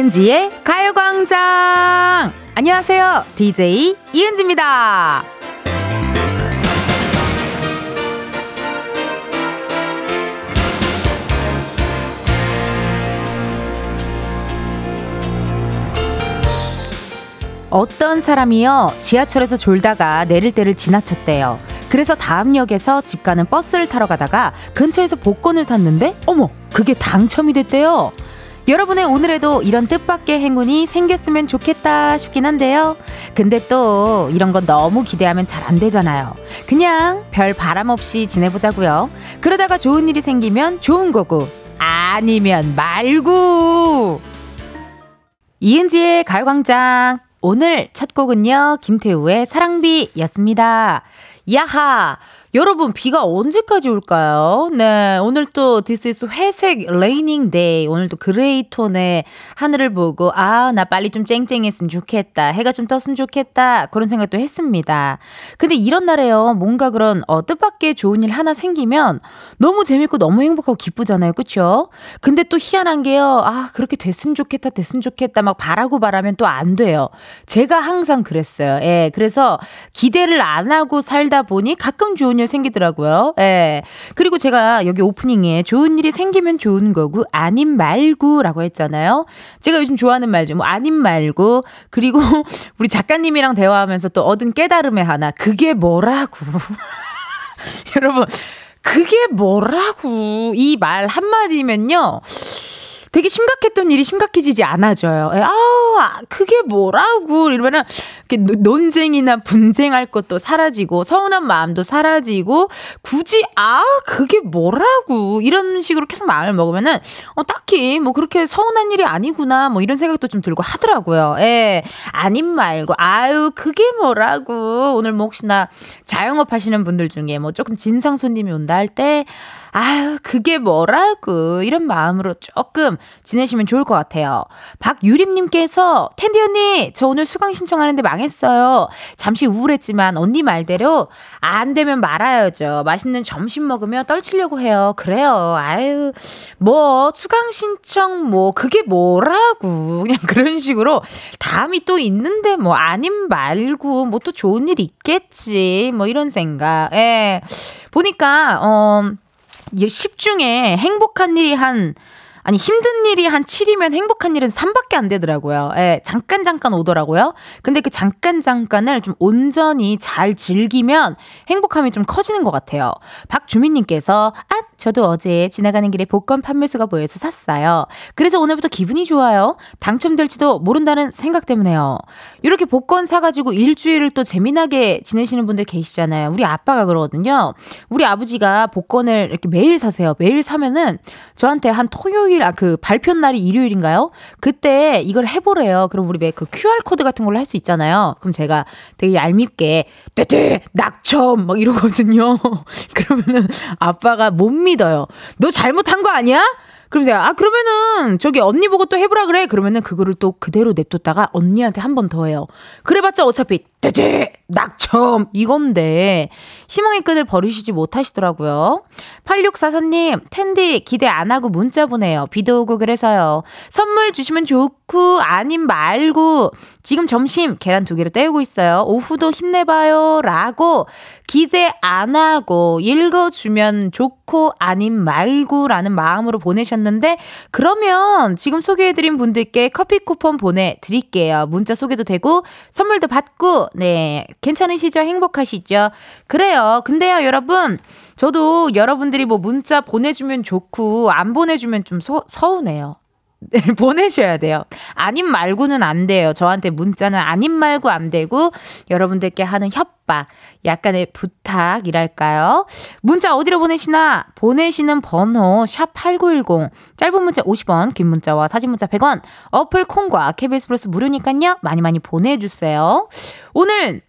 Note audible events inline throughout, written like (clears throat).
이은지의 가요광장! 안녕하세요. DJ 이은지입니다. 어떤 사람이요, 지하철에서 졸다가 내릴 때를 지나쳤대요. 그래서 다음 역에서 집 가는 버스를 타러 가다가 근처에서 복권을 샀는데, 어머, 그게 당첨이 됐대요. 여러분의 오늘에도 이런 뜻밖의 행운이 생겼으면 좋겠다 싶긴 한데요. 근데 또 이런 건 너무 기대하면 잘 안 되잖아요. 그냥 별 바람 없이 지내보자고요. 그러다가 좋은 일이 생기면 좋은 거고 아니면 말고. 이은지의 가요광장 오늘 첫 곡은요 김태우의 사랑비였습니다. 야하 여러분 비가 언제까지 올까요? 네 오늘 또 This is 회색 raining day 오늘 또 그레이 톤의 하늘을 보고 아 나 빨리 좀 쨍쨍했으면 좋겠다 해가 좀 떴으면 좋겠다 그런 생각도 했습니다. 근데 이런 날에요 뭔가 그런 어, 뜻밖의 좋은 일 하나 생기면 너무 재밌고 너무 행복하고 기쁘잖아요 그쵸? 근데 또 희한한 게요 아 그렇게 됐으면 좋겠다 됐으면 좋겠다 막 바라고 바라면 또 안 돼요. 제가 항상 그랬어요. 예 그래서 기대를 안 하고 살다 보니 가끔 좋은 일 생기더라고요. 예. 그리고 제가 여기 오프닝에 좋은 일이 생기면 좋은 거고 아님 말고라고 했잖아요. 제가 요즘 좋아하는 말죠. 뭐 아님 말고 그리고 (laughs) 우리 작가님이랑 대화하면서 또 얻은 깨달음의 하나 그게 뭐라고. (laughs) 여러분 그게 뭐라고 이 말 한마디면요. 되게 심각했던 일이 심각해지지 않아져요. 예, 아, 그게 뭐라고 이러면은 논쟁이나 분쟁할 것도 사라지고 서운한 마음도 사라지고 굳이 아 그게 뭐라고 이런 식으로 계속 마음을 먹으면은 어 딱히 뭐 그렇게 서운한 일이 아니구나 뭐 이런 생각도 좀 들고 하더라고요. 예. 아님 말고 아유 그게 뭐라고 오늘 뭐 혹시나 자영업 하시는 분들 중에 뭐 조금 진상 손님이 온다 할때 아유, 그게 뭐라고. 이런 마음으로 조금 지내시면 좋을 것 같아요. 박유림님께서, 텐디 언니, 저 오늘 수강 신청하는데 망했어요. 잠시 우울했지만 언니 말대로 안 되면 말아야죠. 맛있는 점심 먹으며 떨치려고 해요. 그래요. 아유, 뭐, 수강 신청 뭐, 그게 뭐라고. 그냥 그런 식으로 다음이 또 있는데 뭐, 아님 말고 뭐 또 좋은 일 있겠지. 뭐 이런 생각. 예. 보니까, 어, 10 중에 행복한 일이 한 아니 힘든 일이 한 7이면 행복한 일은 3밖에 안 되더라고요. 예, 잠깐 잠깐 오더라고요. 근데 그 잠깐 잠깐을 좀 온전히 잘 즐기면 행복함이 좀 커지는 것 같아요. 박주민님께서 아 저도 어제 지나가는 길에 복권 판매수가 보여서 샀어요. 그래서 오늘부터 기분이 좋아요. 당첨될지도 모른다는 생각 때문에요. 이렇게 복권 사가지고 일주일을 또 재미나게 지내시는 분들 계시잖아요. 우리 아빠가 그러거든요. 우리 아버지가 복권을 이렇게 매일 사세요. 매일 사면은 저한테 한 토요일, 아, 그 발표 날이 일요일인가요? 그때 이걸 해보래요. 그럼 우리 왜 그 QR코드 같은 걸로 할 수 있잖아요. 그럼 제가 되게 얄밉게, 떼떼, 낙첨! 막 이러거든요. (laughs) 그러면은 아빠가 못 믿어요. 너 잘못한 거 아니야? 그럼 제가 아 그러면은 저기 언니 보고 또 해보라 그래. 그러면은 그거를 또 그대로 냅뒀다가 언니한테 한 번 더 해요. 그래봤자 어차피 떼떼! 낙첨! 이건데 희망의 끈을 버리시지 못하시더라고요. 8644님 텐디 기대 안 하고 문자 보내요. 비도 오고 그래서요. 선물 주시면 좋고 아님 말고 지금 점심 계란 두 개를 때우고 있어요 오후도 힘내봐요 라고 기대 안 하고 읽어주면 좋고 아님 말고라는 마음으로 보내셨는데 그러면 지금 소개해드린 분들께 커피 쿠폰 보내드릴게요 문자 소개도 되고 선물도 받고 네. 괜찮으시죠? 행복하시죠? 그래요. 근데요, 여러분. 저도 여러분들이 뭐 문자 보내주면 좋고, 안 보내주면 좀 서, 서운해요. 네, (laughs) 보내셔야 돼요. 아님 말고는 안 돼요. 저한테 문자는 아님 말고 안 되고 여러분들께 하는 협박, 약간의 부탁이랄까요? 문자 어디로 보내시나? 보내시는 번호 샵 8910 짧은 문자 50원, 긴 문자와 사진 문자 100원. 어플 콩과 KBS 플러스 무료니까요. 많이 많이 보내 주세요. 오늘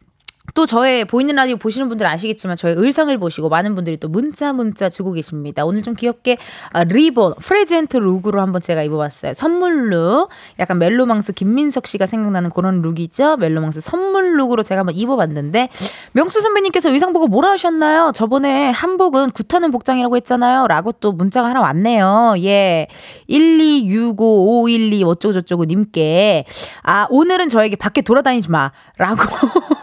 또 저의 보이는 라디오 보시는 분들 아시겠지만 저의 의상을 보시고 많은 분들이 또 문자 문자 주고 계십니다. 오늘 좀 귀엽게 아, 리본 present 룩으로 한번 제가 입어봤어요. 선물 룩 약간 멜로망스 김민석 씨가 생각나는 그런 룩이죠. 멜로망스 선물 룩으로 제가 한번 입어봤는데 명수 선배님께서 의상 보고 뭐라 하셨나요? 저번에 한복은 구타는 복장이라고 했잖아요. 라고 또 문자가 하나 왔네요. 예. 1265512 어쩌고저쩌고 님께 아 오늘은 저에게 밖에 돌아다니지 마 라고 (laughs)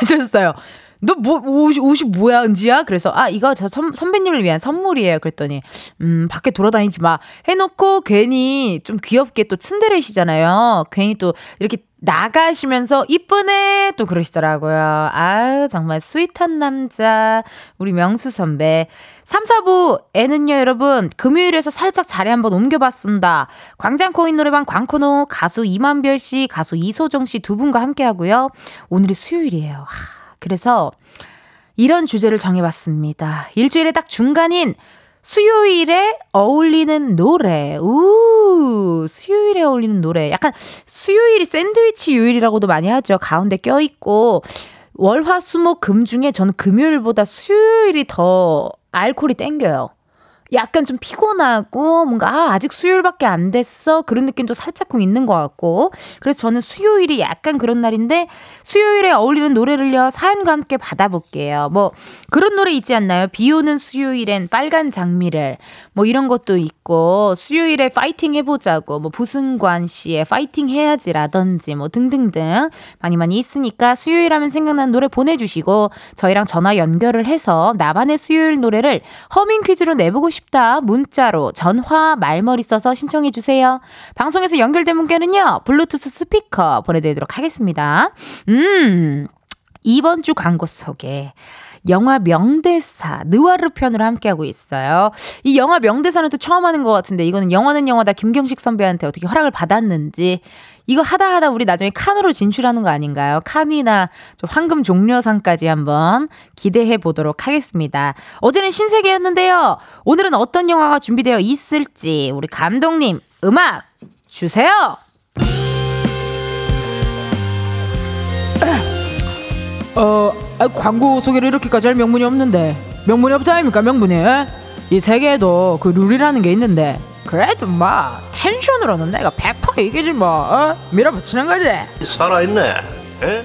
하셨어요. 너 뭐, 옷이, 옷이 뭐야, 은지야? 그래서, 아, 이거 저 선, 선배님을 위한 선물이에요. 그랬더니, 음, 밖에 돌아다니지 마. 해놓고 괜히 좀 귀엽게 또 츤데레시잖아요. 괜히 또 이렇게 나가시면서 이쁘네 또 그러시더라고요. 아유 정말 스윗한 남자 우리 명수 선배. 3, 4부에는요 여러분 금요일에서 살짝 자리 한번 옮겨봤습니다. 광장코인 노래방 광코노 가수 이만별 씨 가수 이소정 씨 두 분과 함께 하고요. 오늘이 수요일이에요. 하. 그래서 이런 주제를 정해봤습니다. 일주일에 딱 중간인 수요일에 어울리는 노래. 우, 수요일에 어울리는 노래. 약간 수요일이 샌드위치 요일이라고도 많이 하죠. 가운데 껴있고. 월 화, 수, 목, 금 중에 저는 금요일보다 수요일이 더 알콜이 땡겨요. 약간 좀 피곤하고 뭔가 아, 아직 수요일밖에 안 됐어? 그런 느낌도 살짝쿵 있는 것 같고. 그래서 저는 수요일이 약간 그런 날인데 수요일에 어울리는 노래를요 사연과 함께 받아볼게요. 뭐 그런 노래 있지 않나요? 비 오는 수요일엔 빨간 장미를 뭐 이런 것도 있고 수요일에 파이팅 해보자고 뭐 부승관 씨의 파이팅 해야지라든지 뭐 등등등 많이 많이 있으니까 수요일 하면 생각나는 노래 보내주시고 저희랑 전화 연결을 해서 나만의 수요일 노래를 허밍 퀴즈로 내보고 싶다 문자로 전화 말머리 써서 신청해 주세요. 방송에서 연결된 분께는요 블루투스 스피커 보내드리도록 하겠습니다. 음 이번 주 광고 소개. 영화 명대사 느와르 편으로 함께하고 있어요. 이 영화 명대사는 또 처음 하는 것 같은데 이거는 영화는 영화다 김경식 선배한테 어떻게 허락을 받았는지 이거 하다 하다 우리 나중에 칸으로 진출하는 거 아닌가요? 칸이나 좀 황금 종려상까지 한번 기대해 보도록 하겠습니다. 어제는 신세계였는데요. 오늘은 어떤 영화가 준비되어 있을지 우리 감독님 음악 주세요. (clears throat) 어, 아, 광고 소개를 이렇게까지 할 명분이 없는데. 명분이 없다 아닙니까 명분이? 이 세계에도 그 룰이라는 게 있는데. 그래도 뭐 텐션으로는 내가 100% 이기지 뭐 어? 밀어붙이는 거지. 살아있네. 에?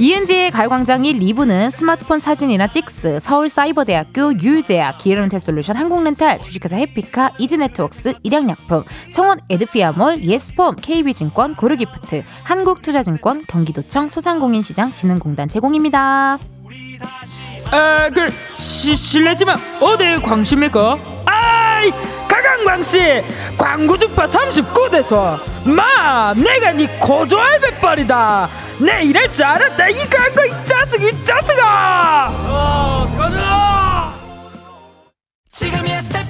이은지의 가요광장 1, 2부는 스마트폰 사진이나 찍스, 서울사이버대학교, 유유제약, 기름렌탈솔루션, 한국렌탈, 주식회사 해피카, 이지네트웍스, 일양약품, 성원 에드피아몰, 예스폼, KB증권, 고르기프트, 한국투자증권, 경기도청, 소상공인시장, 진흥공단 제공입니다. 아, 그 시, 실례지만 어디 광시입니까? 아이, 가강광씨 광고 주파 39대서 마 내가 네 고조 알배빨이다. 내 이럴 줄 알았다. 이 광고 이 짜증 이 짜증아! 어, 가자! 지금이야 스텝 1, 스텝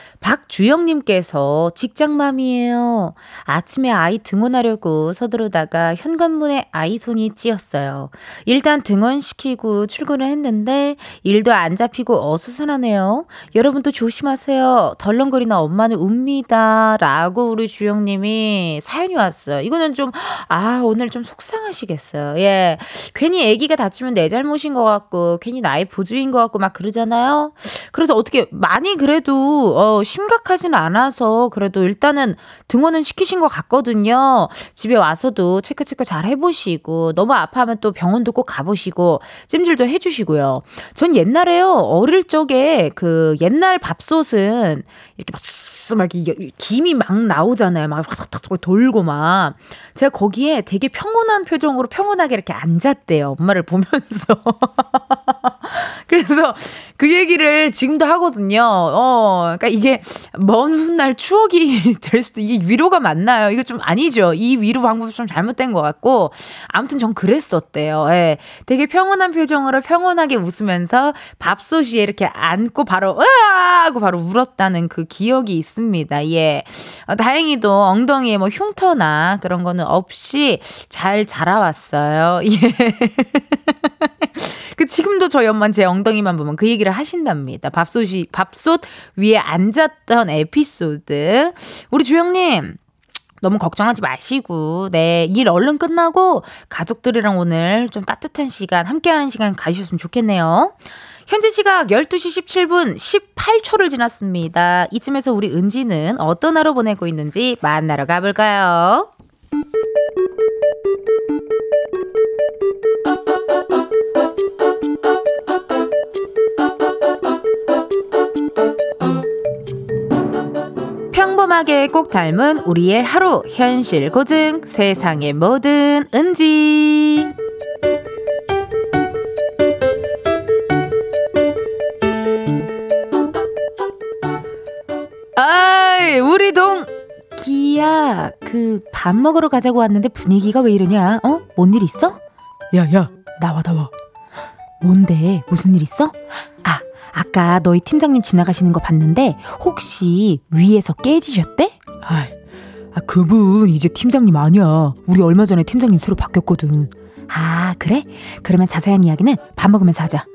박주영님께서 직장맘이에요. 아침에 아이 등원하려고 서두르다가 현관문에 아이 손이 찧었어요. 일단 등원시키고 출근을 했는데 일도 안 잡히고 어수선하네요. 여러분도 조심하세요. 덜렁거리는 엄마는 웁니다. 라고 우리 주영님이 사연이 왔어요. 이거는 좀, 아, 오늘 좀 속상하시겠어요. 예. 괜히 아기가 다치면 내 잘못인 것 같고, 괜히 나의 부주인 것 같고 막 그러잖아요. 그래서 어떻게 많이 그래도, 어, 심각하진 않아서 그래도 일단은 등원은 시키신 것 같거든요. 집에 와서도 체크체크 잘 해보시고 너무 아파하면 또 병원도 꼭 가보시고 찜질도 해주시고요. 전 옛날에요 어릴 적에 그 옛날 밥솥은 이렇게 막, 막 김이 막 나오잖아요. 막 탁탁탁 돌고 막 제가 거기에 되게 평온한 표정으로 평온하게 이렇게 앉았대요. 엄마를 보면서. (laughs) 그래서 그 얘기를 지금도 하거든요. 어, 그러니까 이게 먼 훗날 추억이 (laughs) 될 수도 이게 위로가 맞나요? 이거 좀 아니죠. 이 위로 방법이 좀 잘못된 것 같고 아무튼 전 그랬었대요. 예. 되게 평온한 표정으로 평온하게 웃으면서 밥솥에 이렇게 앉고 바로 으아 하고 바로 울었다는 그 기억이 있습니다. 예. 어, 다행히도 엉덩이에 뭐 흉터나 그런 거는 없이 잘 자라왔어요. (laughs) 예. 그 지금도 저희 엄마는 제 엉덩이만 보면 그 얘기를 하신답니다. 밥솥이 밥솥 위에 앉 았던 에피소드. 우리 주영님 너무 걱정하지 마시고, 네, 일 얼른 끝나고 가족들이랑 오늘 좀 따뜻한 시간, 함께하는 시간 가지셨으면 좋겠네요. 현재 시각 12시 17분 18초를 지났습니다. 이쯤에서 우리 은지는 어떤 하루 보내고 있는지 만나러 가볼까요? (laughs) 평범하게 꼭 닮은 우리의 하루 현실 고증 세상의 모든 은지 아이 우리 동 기야 그 밥 먹으러 가자고 왔는데 분위기가 왜 이러냐 어? 뭔 일 있어? 야야 나와 나와 뭔데 무슨 일 있어? 아 아까 너희 팀장님 지나가시는 거 봤는데 혹시 위에서 깨지셨대? 아, 아 그분 이제 팀장님 아니야 우리 얼마 전에 팀장님 새로 바뀌었거든 아 그래? 그러면 자세한 이야기는 밥 먹으면서 하자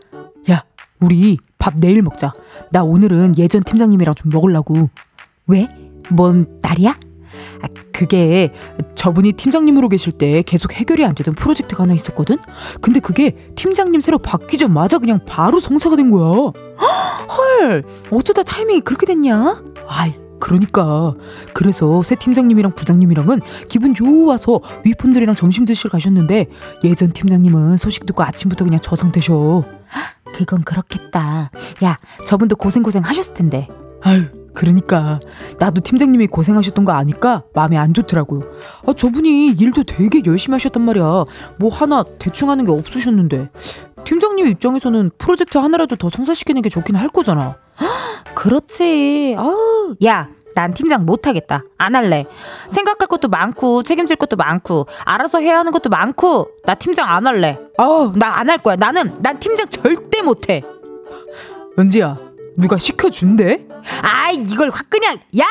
야 우리 밥 내일 먹자 나 오늘은 예전 팀장님이랑 좀 먹으려고 왜? 뭔 날이야? 아, 그게 저분이 팀장님으로 계실 때 계속 해결이 안 되던 프로젝트가 하나 있었거든? 근데 그게 팀장님 새로 바뀌자마자 그냥 바로 성사가 된 거야. (gasps) 헐, 어쩌다 타이밍이 그렇게 됐냐? 아이, 그러니까. 그래서 새 팀장님이랑 부장님이랑은 기분 좋아서 윗분들이랑 점심 드시러 가셨는데 예전 팀장님은 소식 듣고 아침부터 그냥 저상되셔. (gasps) 그건 그렇겠다. 야, 저분도 고생고생 하셨을 텐데. 아유, 그러니까 나도 팀장님이 고생하셨던 거 아니까 마음이 안 좋더라고요. 아 저분이 일도 되게 열심히 하셨단 말이야. 뭐 하나 대충 하는 게 없으셨는데 팀장님 입장에서는 프로젝트 하나라도 더 성사시키는 게 좋긴 할 거잖아. (gasps) 그렇지. 아우, 야. 난 팀장 못하겠다. 안 할래. 생각할 것도 많고, 책임질 것도 많고, 알아서 해야 하는 것도 많고, 나 팀장 안 할래. 아우, 나 안 할 거야. 나는, 난 팀장 절대 못해. 은지야, 누가 시켜준대? 아이 이걸 확 그냥 야!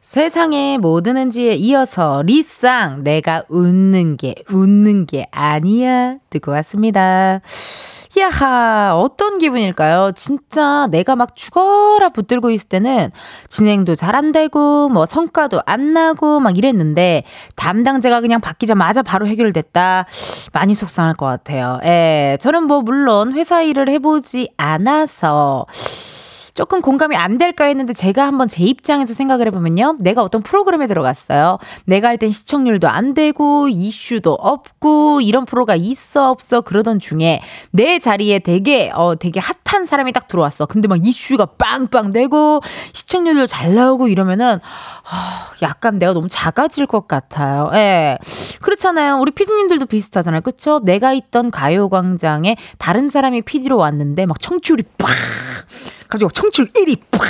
세상에 모든 은지에 이어서 리쌍 내가 웃는 게 웃는 게 아니야 듣고 왔습니다. 야하, 어떤 기분일까요? 진짜 내가 막 죽어라 붙들고 있을 때는 진행도 잘 안 되고, 뭐 성과도 안 나고 막 이랬는데, 담당자가 그냥 바뀌자마자 바로 해결됐다. 많이 속상할 것 같아요. 예, 저는 뭐 물론 회사 일을 해보지 않아서, 조금 공감이 안 될까 했는데 제가 한번 제 입장에서 생각을 해보면요. 내가 어떤 프로그램에 들어갔어요. 내가 할 땐 시청률도 안 되고 이슈도 없고 이런 프로가 있어 없어 그러던 중에 내 자리에 되게 어 되게 핫한 사람이 딱 들어왔어. 근데 막 이슈가 빵빵 되고 시청률도 잘 나오고 이러면은 어, 약간 내가 너무 작아질 것 같아요. 예. 그렇잖아요. 우리 피디님들도 비슷하잖아요. 그쵸? 내가 있던 가요광장에 다른 사람이 피디로 왔는데 막 청취율이 빡! 가지고 청출 1위 팍!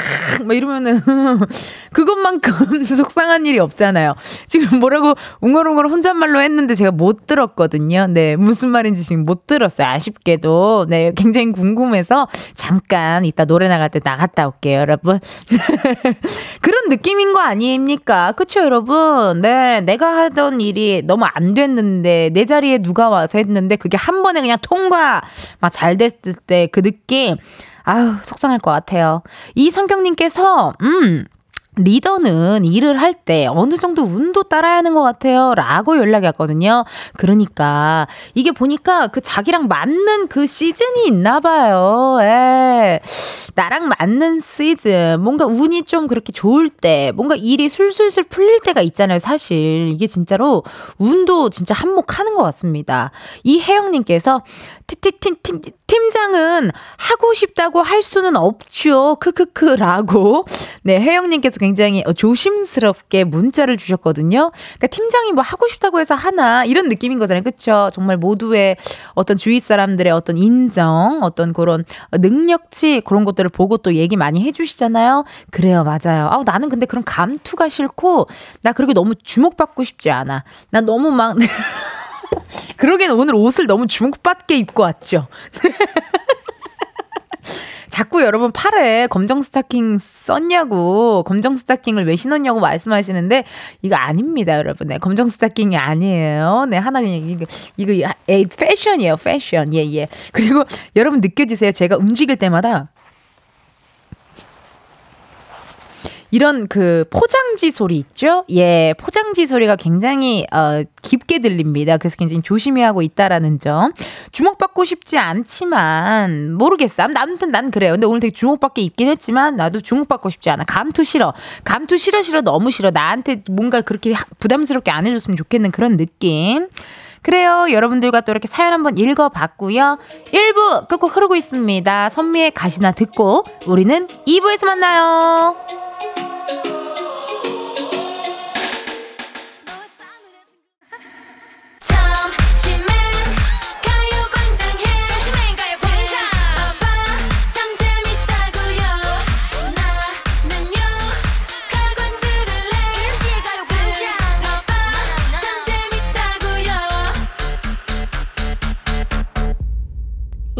막 이러면은 (laughs) 그것만큼 (laughs) 속상한 일이 없잖아요. 지금 뭐라고 웅얼웅얼 혼잣말로 했는데 제가 못 들었거든요. 네, 무슨 말인지 지금 못 들었어요. 아쉽게도. 네, 굉장히 궁금해서 잠깐 이따 노래 나갈 때 나갔다 올게요, 여러분. (laughs) 그런 느낌인 거 아닙니까? 그쵸, 여러분? 네, 내가 하던 일이 너무 안 됐는데 내 자리에 누가 와서 했는데 그게 한 번에 그냥 통과 막 잘 됐을 때 그 느낌 아유, 속상할 것 같아요. 이성경님께서, 음, 리더는 일을 할 때 어느 정도 운도 따라야 하는 것 같아요. 라고 연락이 왔거든요. 그러니까 이게 보니까 그 자기랑 맞는 그 시즌이 있나 봐요. 예. 나랑 맞는 시즌. 뭔가 운이 좀 그렇게 좋을 때, 뭔가 일이 술술술 풀릴 때가 있잖아요. 사실. 이게 진짜로 운도 진짜 한몫하는 것 같습니다. 이혜영님께서 팀장은 하고 싶다고 할 수는 없죠. 크크크라고. 네, 혜영님께서 굉장히 어, 조심스럽게 문자를 주셨거든요. 그러니까 팀장이 뭐 하고 싶다고 해서 하나 이런 느낌인 거잖아요. 그쵸? 정말 모두의 어떤 주위 사람들의 어떤 인정, 어떤 그런 능력치 그런 것들을 보고 또 얘기 많이 해주시잖아요. 그래요, 맞아요. 아, 나는 근데 그런 감투가 싫고 나 그렇게 너무 주목받고 싶지 않아. 나 너무 막 (laughs) 그러기에는 오늘 옷을 너무 주목받게 입고 왔죠. (laughs) 자꾸 여러분 팔에 검정 스타킹 썼냐고, 검정 스타킹을 왜 신었냐고 말씀하시는데, 이거 아닙니다, 여러분. 네, 검정 스타킹이 아니에요. 네, 하나 그냥, 이거, 이거, 에, 패션이에요, 패션. 예, 예. 그리고 여러분 느껴지세요? 제가 움직일 때마다 이런 그 포장지 소리 있죠? 예, 포장지 소리가 굉장히 어, 깊게 들립니다. 그래서 굉장히 조심히 하고 있다라는 점. 주목받고 싶지 않지만 모르겠어. 아무튼 난 그래요. 근데 오늘 되게 주목받게 입긴 했지만 나도 주목받고 싶지 않아. 감투 싫어. 감투 싫어 싫어 너무 싫어. 나한테 뭔가 그렇게 부담스럽게 안 해줬으면 좋겠는 그런 느낌. 그래요. 여러분들과 또 이렇게 사연 한번 읽어봤고요. 1부 끝곡 흐르고 있습니다. 선미의 가시나 듣고 우리는 2부에서 만나요.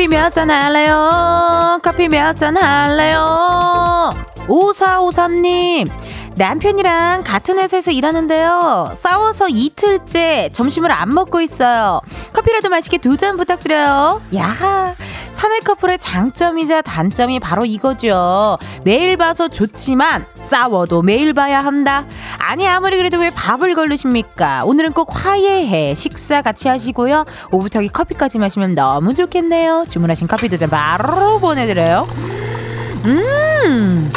커피 몇 잔 할래요? 커피 몇 잔 할래요? 5453님, 남편이랑 같은 회사에서 일하는데요. 싸워서 이틀째 점심을 안 먹고 있어요. 커피라도 맛있게 두 잔 부탁드려요. 야 사내 커플의 장점이자 단점이 바로 이거죠. 매일 봐서 좋지만 싸워도 매일 봐야 한다. 아니 아무리 그래도 왜 밥을 걸르십니까? 오늘은 꼭 화해해 식사 같이 하시고요. 오붓하게 커피까지 마시면 너무 좋겠네요. 주문하신 커피 두 잔 바로 보내드려요. 음.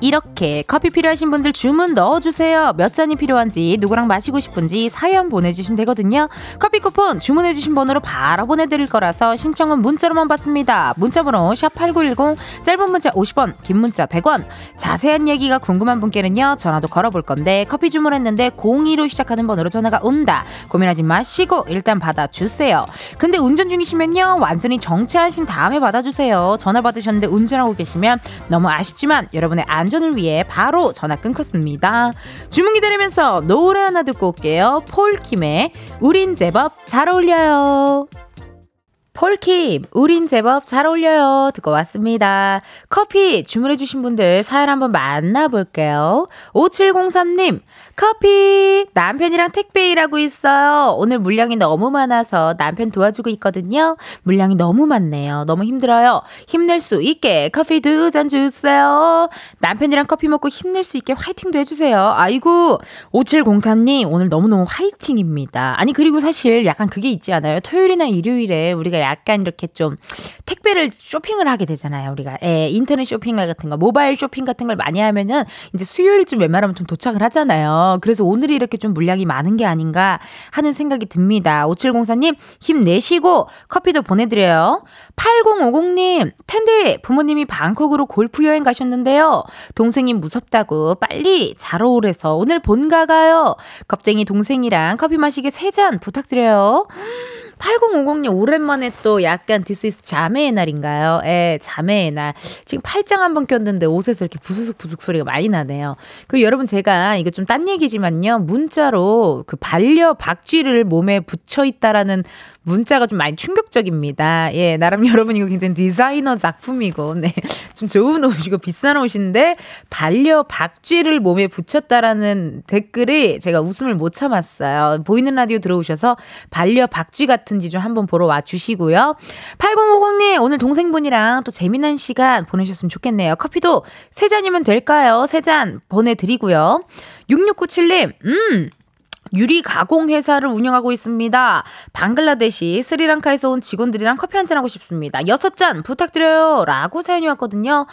이렇게 커피 필요하신 분들 주문 넣어주세요. 몇 잔이 필요한지, 누구랑 마시고 싶은지 사연 보내주시면 되거든요. 커피 쿠폰 주문해주신 번호로 바로 보내드릴 거라서 신청은 문자로만 받습니다. 문자번호 샵8910, 짧은 문자 50원, 긴 문자 100원. 자세한 얘기가 궁금한 분께는요, 전화도 걸어볼 건데, 커피 주문했는데 02로 시작하는 번호로 전화가 온다. 고민하지 마시고 일단 받아주세요. 근데 운전 중이시면요, 완전히 정체하신 다음에 받아주세요. 전화 받으셨는데 운전하고 계시면 너무 아쉽지만 여러분의 안 안전을 위해 바로 전화 끊겠습니다. 주문 기다리면서 노래 하나 듣고 올게요. 폴킴의 우린 제법 잘 어울려요. 폴킴, 우린 제법 잘 어울려요. 듣고 왔습니다. 커피 주문해주신 분들 사연 한번 만나볼게요. 5703님, 커피! 남편이랑 택배 일하고 있어요. 오늘 물량이 너무 많아서 남편 도와주고 있거든요. 물량이 너무 많네요. 너무 힘들어요. 힘낼 수 있게 커피 두 잔 주세요. 남편이랑 커피 먹고 힘낼 수 있게 화이팅도 해주세요. 아이고, 5703님, 오늘 너무너무 화이팅입니다. 아니, 그리고 사실 약간 그게 있지 않아요? 토요일이나 일요일에 우리가 약간 이렇게 좀 택배를 쇼핑을 하게 되잖아요. 우리가. 예, 인터넷 쇼핑 같은 거, 모바일 쇼핑 같은 걸 많이 하면은 이제 수요일쯤 웬만하면 좀 도착을 하잖아요. 그래서 오늘이 이렇게 좀 물량이 많은 게 아닌가 하는 생각이 듭니다. 5704님, 힘내시고 커피도 보내드려요. 8050님, 텐디 부모님이 방콕으로 골프 여행 가셨는데요. 동생이 무섭다고 빨리 자러 오래서 오늘 본가 가요. 겁쟁이 동생이랑 커피 마시게 세 잔 부탁드려요. 8050님 오랜만에 또 약간 this is 자매의 날인가요? 예, 자매의 날. 지금 팔짱 한 번 꼈는데 옷에서 이렇게 부스스 부스스 소리가 많이 나네요. 그리고 여러분 제가 이거 좀 딴 얘기지만요. 문자로 그 반려 박쥐를 몸에 붙여 있다라는 문자가 좀 많이 충격적입니다. 예, 나름 (laughs) 여러분 이거 굉장히 디자이너 작품이고, 네. 좀 좋은 옷이고 비싼 옷인데, 반려 박쥐를 몸에 붙였다라는 댓글이 제가 웃음을 못 참았어요. 보이는 라디오 들어오셔서 반려 박쥐 같은지 좀 한번 보러 와 주시고요. 8050님, 오늘 동생분이랑 또 재미난 시간 보내셨으면 좋겠네요. 커피도 세 잔이면 될까요? 세 잔 보내드리고요. 6697님, 음, 유리 가공 회사를 운영하고 있습니다. 방글라데시, 스리랑카에서 온 직원들이랑 커피 한 잔 하고 싶습니다. 여섯 잔 부탁드려요. 라고 사연이 왔거든요.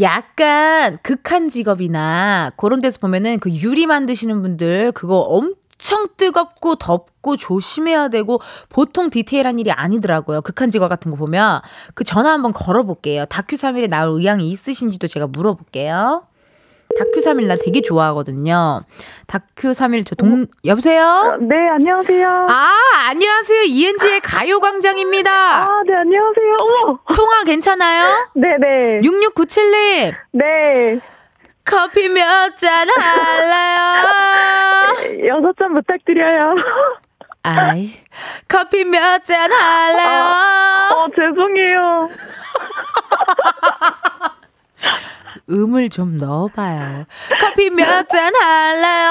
약간 극한 직업이나 그런 데서 보면은 그 유리 만드시는 분들 그거 엄청 뜨겁고 덥고 조심해야 되고 보통 디테일한 일이 아니더라고요. 극한 직업 같은 거 보면 그 전화 한번 걸어볼게요. 다큐 3일에 나올 의향이 있으신지도 제가 물어볼게요. 다큐 3일 나 되게 좋아하거든요. 다큐 3일 저 동, 여보세요? 네, 안녕하세요. 아, 안녕하세요. 이은지의 가요광장입니다. 아, 네, 안녕하세요. 어머! 통화 괜찮아요? 네네. 6697님. 네. 커피 몇 잔 할래요? 여섯 잔 부탁드려요. 아이, 커피 몇 잔 할래요? 어, 죄송해요. (laughs) 음을 좀 넣어봐요. 커피 몇 잔 할래요?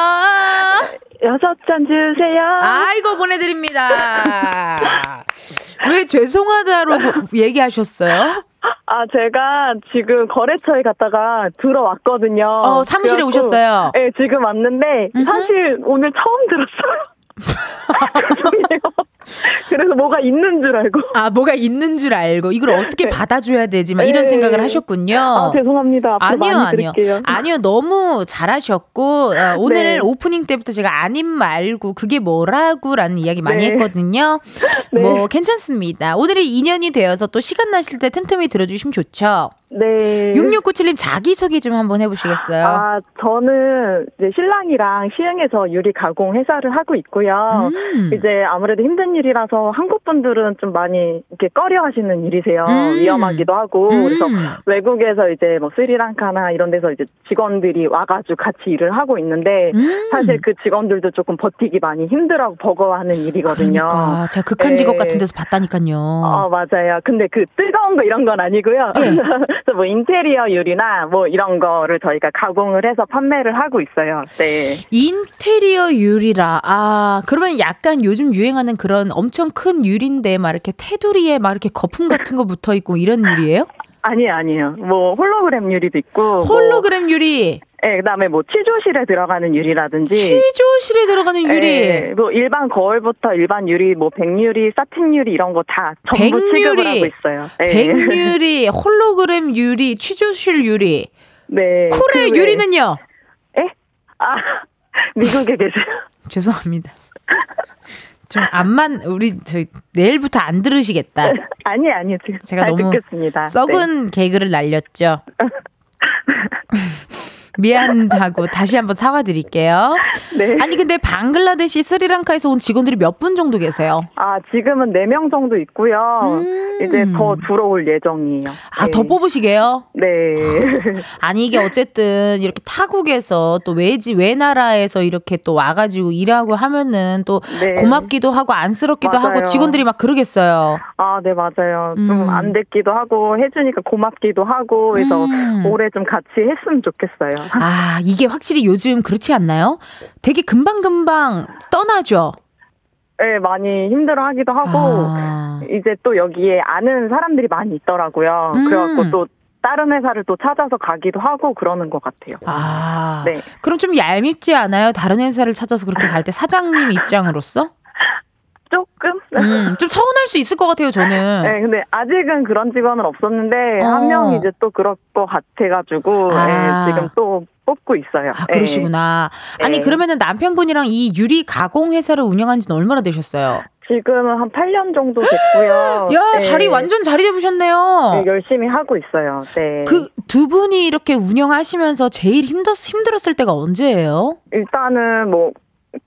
여섯 잔 주세요. 아이고, 보내드립니다. 왜 죄송하다라고 얘기하셨어요? 아, 제가 지금 거래처에 갔다가 들어왔거든요. 어, 사무실에 그래갖고, 오셨어요? 네, 지금 왔는데, 사실 오늘 처음 들었어요. (laughs) (laughs) 죄송해요. (laughs) 그래서 뭐가 있는 줄 알고. 아, 뭐가 있는 줄 알고 이걸 어떻게 받아줘야 되지? 막 이런 네. 생각을 하셨군요. 아, 죄송합니다. 아니요, 아니요. 드릴게요. 아니요, 너무 잘하셨고, 어, 오늘 네. 오프닝 때부터 제가 아님 말고, 그게 뭐라고 라는 이야기 많이 네. 했거든요. (laughs) 네. 뭐, 괜찮습니다. 오늘이 인연이 되어서 또 시간 나실 때 틈틈이 들어주시면 좋죠. 네. 6697님 자기소개 좀 한번 해보시겠어요? 아, 저는 이제 신랑이랑 시흥에서 유리 가공 회사를 하고 있고요. 음. 이제 아무래도 힘든 일이라서 한국 분들은 좀 많이 이렇게 꺼려 하시는 일이세요. 음. 위험하기도 하고. 그래서 음. 외국에서 이제 뭐 스리랑카나 이런 데서 이제 직원들이 와가지고 같이 일을 하고 있는데 음. 사실 그 직원들도 조금 버티기 많이 힘들어하고 버거워하는 일이거든요. 그러니까. 제가 극한 직업 네. 같은 데서 봤다니까요. 어, 맞아요. 근데 그 뜨거운 거 이런 건 아니고요. 예. (laughs) 그래서 뭐 인테리어 유리나 뭐 이런 거를 저희가 가공을 해서 판매를 하고 있어요. 네. 인테리어 유리라. 아, 그러면 약간 요즘 유행하는 그런 엄청 큰 유리인데 막 이렇게 테두리에 막 이렇게 거품 같은 거 붙어 있고 이런 유리예요? 아니에요, 아니에요. 뭐 홀로그램 유리도 있고. 홀로그램 유리, 뭐, 예, 그다음에 뭐 취조실에 들어가는 유리라든지. 취조실에 들어가는 유리. 예, 뭐 일반 거울부터 일반 유리, 뭐 백유리, 사틴 유리 이런 거 다 전부 백유리, 취급을 하고 있어요. 예. 백유리, 홀로그램 유리, 취조실 유리. 네. 쿨의 그 외- 유리는요? 예? 아, 미국에 계세요. (laughs) 죄송합니다. 좀 안만 우리 저 내일부터 안 들으시겠다. (laughs) 아니. 지금 제가 잘 너무 듣겠습니다. 네. 썩은 개그를 날렸죠. (laughs) 미안하고 다시 한번 사과드릴게요. 네. 아니 근데 방글라데시, 스리랑카에서 온 직원들이 몇 분 정도 계세요? 아, 지금은 4명 정도 있고요. 음. 이제 더 들어올 예정이에요. 아, 네. 더 뽑으시게요? 네. (laughs) 아니 이게 어쨌든 이렇게 타국에서 또 외지 외나라에서 이렇게 또 와가지고 일하고 하면은 또 네. 고맙기도 하고 안쓰럽기도 하고 맞아요. 직원들이 막 그러겠어요. 아, 네, 맞아요. 음. 좀안 됐기도 하고, 해주니까 고맙기도 하고, 그래서 음. 올해 좀 같이 했으면 좋겠어요. 아 이게 확실히 요즘 그렇지 않나요? 되게 금방 금방 떠나죠. 네, 많이 힘들어 하기도 하고, 아. 이제 또 여기에 아는 사람들이 많이 있더라고요. 음. 그래갖고 또 다른 회사를 또 찾아서 가기도 하고 그러는 것 같아요. 아, 네. 그럼 좀 얄밉지 않아요? 다른 회사를 찾아서 그렇게 갈 때 사장님 입장으로서? 조금? 음, 좀 서운할 수 있을 것 같아요, 저는. (laughs) 네, 근데 아직은 그런 직원은 없었는데, 어. 한 명이 이제 또 그럴 것 같아가지고, 아. 네, 지금 또 뽑고 있어요. 아, 그러시구나. 아니, 네. 그러면은 남편분이랑 이 유리 가공 회사를 운영한 지는 얼마나 되셨어요? 네, 지금은 한 8년 정도 됐고요. (gasps) 야, 네. 자리 완전 자리 잡으셨네요. 네, 열심히 하고 있어요. 네. 그 두 분이 이렇게 운영하시면서 제일 힘들, 힘들었을 때가 언제예요? 일단은 뭐,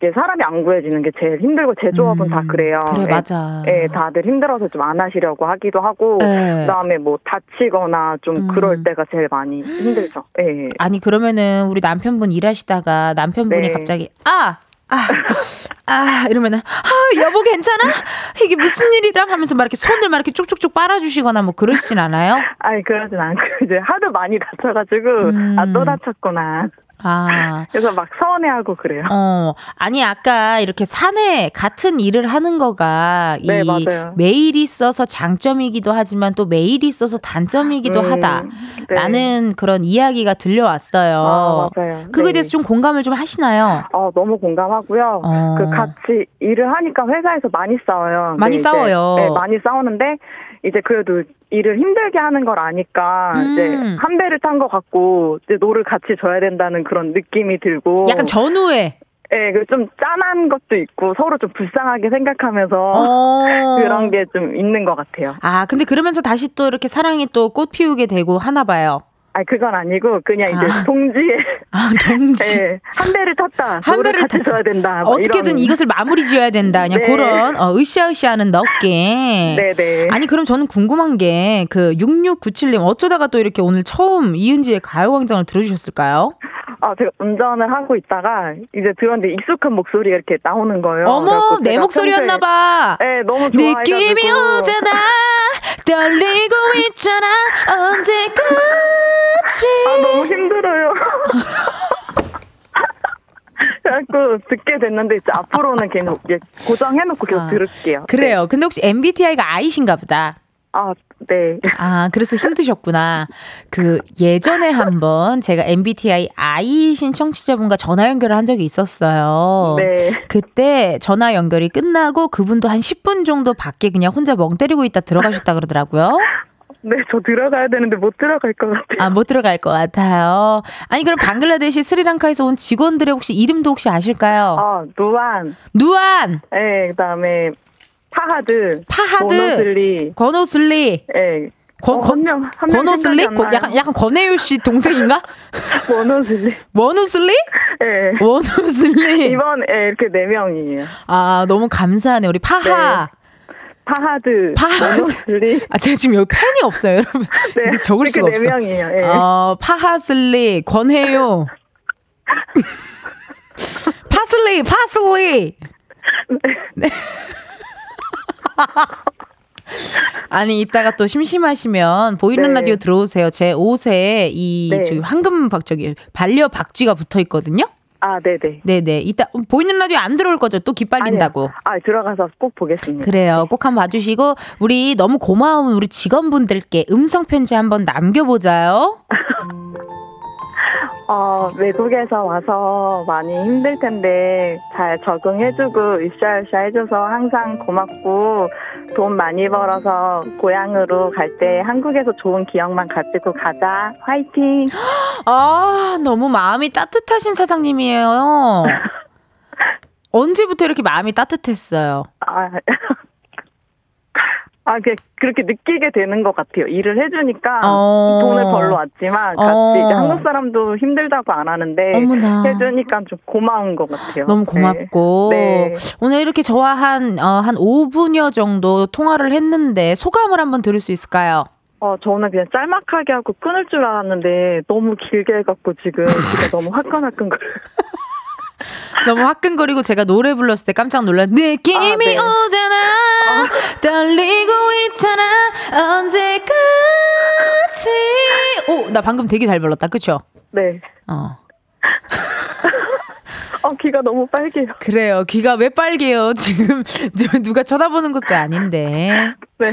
이렇게 사람이 안 구해지는 게 제일 힘들고, 제조업은 다 그래요. 음, 그래, 네, 맞아. 네, 다들 힘들어서 좀 안 하시려고 하기도 하고, 네. 그다음에 뭐 다치거나 좀 음. 그럴 때가 제일 많이 힘들죠. 네. 아니, 그러면은 우리 남편분 일하시다가 남편분이 네. 갑자기, 아! 아, 아, 이러면은, 아, 여보 괜찮아? 이게 무슨 일이라 하면서 막 이렇게 손을 막 이렇게 쭉쭉쭉 빨아주시거나 뭐 그러시진 않아요? 아니, 그러진 않고, 이제 하도 많이 다쳐가지고, 음. 아, 또 다쳤구나. 아. 그래서 막 서운해하고 그래요. 어, 아니, 아까 이렇게 사내 같은 일을 하는 거가 네, 이 맞아요. 매일이 있어서 장점이기도 하지만 또 매일이 있어서 단점이기도 음, 하다. 네. 라는 그런 이야기가 들려왔어요. 아, 맞아요. 그거에 네. 대해서 좀 공감을 좀 하시나요? 어, 너무 공감하고요. 어. 그 같이 일을 하니까 회사에서 많이 싸워요. 많이 싸워요. 네, 많이 싸우는데 이제 그래도 일을 힘들게 하는 걸 아니까 음. 이제 한 배를 탄 것 같고 이제 노를 같이 저어야 된다는 그런 느낌이 들고 약간 전우애. 예, 그좀 짠한 것도 있고 서로 좀 불쌍하게 생각하면서 어. (laughs) 그런 게 좀 있는 것 같아요. 아, 근데 그러면서 다시 또 이렇게 사랑이 또 꽃 피우게 되고 하나 봐요. 아니 그건 아니고 그냥 이제 아. 동지에 아, 동지. 예, 한 배를 탔다. 한 배를. 져야 된다. 뭐 어떻게든 이런. 이것을 마무리 지어야 된다. 그냥 네. 그런 어, 으쌰으쌰하는 느낌. 네네. 아니 그럼 저는 궁금한 게 그 6697님 어쩌다가 또 이렇게 오늘 처음 이은지의 가요광장을 들어주셨을까요? 아, 제가 운전을 하고 있다가 이제 들었는데 익숙한 목소리가 이렇게 나오는 거예요. 어머 내 제가 목소리였나 평소에- 봐. 네, 너무 좋아해가지고. 느낌이 오잖아 (laughs) 떨리고 있잖아 언제까지 아, 너무 힘들어요. (laughs) 그래갖고 듣게 됐는데 이제 앞으로는 계속 고정해놓고 계속 아, 들을게요. 그래요. 근데 혹시 MBTI가 I신가 보다. 아, 네. 아, 그래서 힘드셨구나. 그 예전에 한번 제가 MBTI I신 청취자분과 전화 연결을 한 적이 있었어요. 네. 그때 전화 연결이 끝나고 그분도 한 10분 정도 밖에 그냥 혼자 멍 때리고 있다 들어가셨다 그러더라고요. 네, 저 들어가야 되는데 못 들어갈 것 같아요. 아, 못 들어갈 것 같아요. 아니, 그럼 방글라데시 스리랑카에서 온 직원들의 혹시 이름도 혹시 아실까요? 아, 누안, 누안, 네, 그 다음에 파하드, 파하드, 모노슬리, 권오슬리, 네. 권, 어, 권, 한 명, 한명 권오슬리? 생각이 안 권- 나요. 약간, 약간 권혜율 씨 동생인가? (laughs) 모노슬리. 원우슬리? 네. 원우슬리. 이번에 이렇게 네 명이에요. 아, 너무 감사하네. 우리 파하. 파하드, 파하드. 모노슬리. 아, 제가 지금 여기 펜이 없어요, 여러분. (laughs) 네, 적을 수가 네 없어. 명이에요. 예. 어, 파하슬리, 권혜요. (laughs) 파슬리, 파슬리. 네. (laughs) 아니 이따가 또 심심하시면 보이는 네. 라디오 들어오세요. 제 옷에 이 네. 저기 황금 박 저기 반려 박쥐가 붙어 있거든요. 아, 네네. 네네. 이따 보이는 라디오 안 들어올 거죠? 또 기빨린다고. 아, 들어가서 꼭 보겠습니다. 그래요. 꼭 한번 봐주시고 우리 너무 고마운 우리 직원분들께 음성 편지 한번 남겨보자요. (laughs) 어, 외국에서 와서 많이 힘들 텐데 잘 적응해주고 으쌰으쌰 해줘서 항상 고맙고 돈 많이 벌어서 고향으로 갈 때 한국에서 좋은 기억만 가지고 가자. 화이팅! 아 너무 마음이 따뜻하신 사장님이에요. (laughs) 언제부터 이렇게 마음이 따뜻했어요? 아, 아, 그 그렇게 느끼게 되는 것 같아요. 일을 해주니까 어. 돈을 벌러 왔지만 같이 어. 이제 한국 사람도 힘들다고 안 하는데 어머나. 해주니까 좀 고마운 것 같아요. 너무 네. 고맙고 네. 오늘 이렇게 저와 한, 어, 한 5분여 정도 통화를 했는데 소감을 한번 들을 수 있을까요? 어, 저는 그냥 짤막하게 하고 끊을 줄 알았는데 너무 길게 해갖고 지금 (laughs) 진짜 너무 화끈화끈 거려요. 너무 화끈거리고 제가 노래 불렀을 때 깜짝 놀라 느낌이 아, 네. 오잖아 떨리고 있잖아 언제까지 오나 방금 되게 잘 불렀다 그쵸? 네. 어 (laughs) 어, 귀가 너무 빨개요. 그래요 귀가 왜 빨개요 지금 누가 쳐다보는 것도 아닌데 네.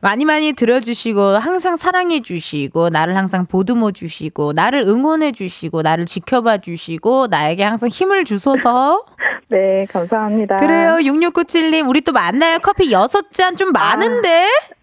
많이 많이 들어주시고 항상 사랑해 주시고 나를 항상 보듬어 주시고 나를 응원해 주시고 나를 지켜봐 주시고 나에게 항상 힘을 주소서. (laughs) 네, 감사합니다. 그래요. 6697님 우리 또 만나요. 커피 여섯 잔좀 많은데? 어,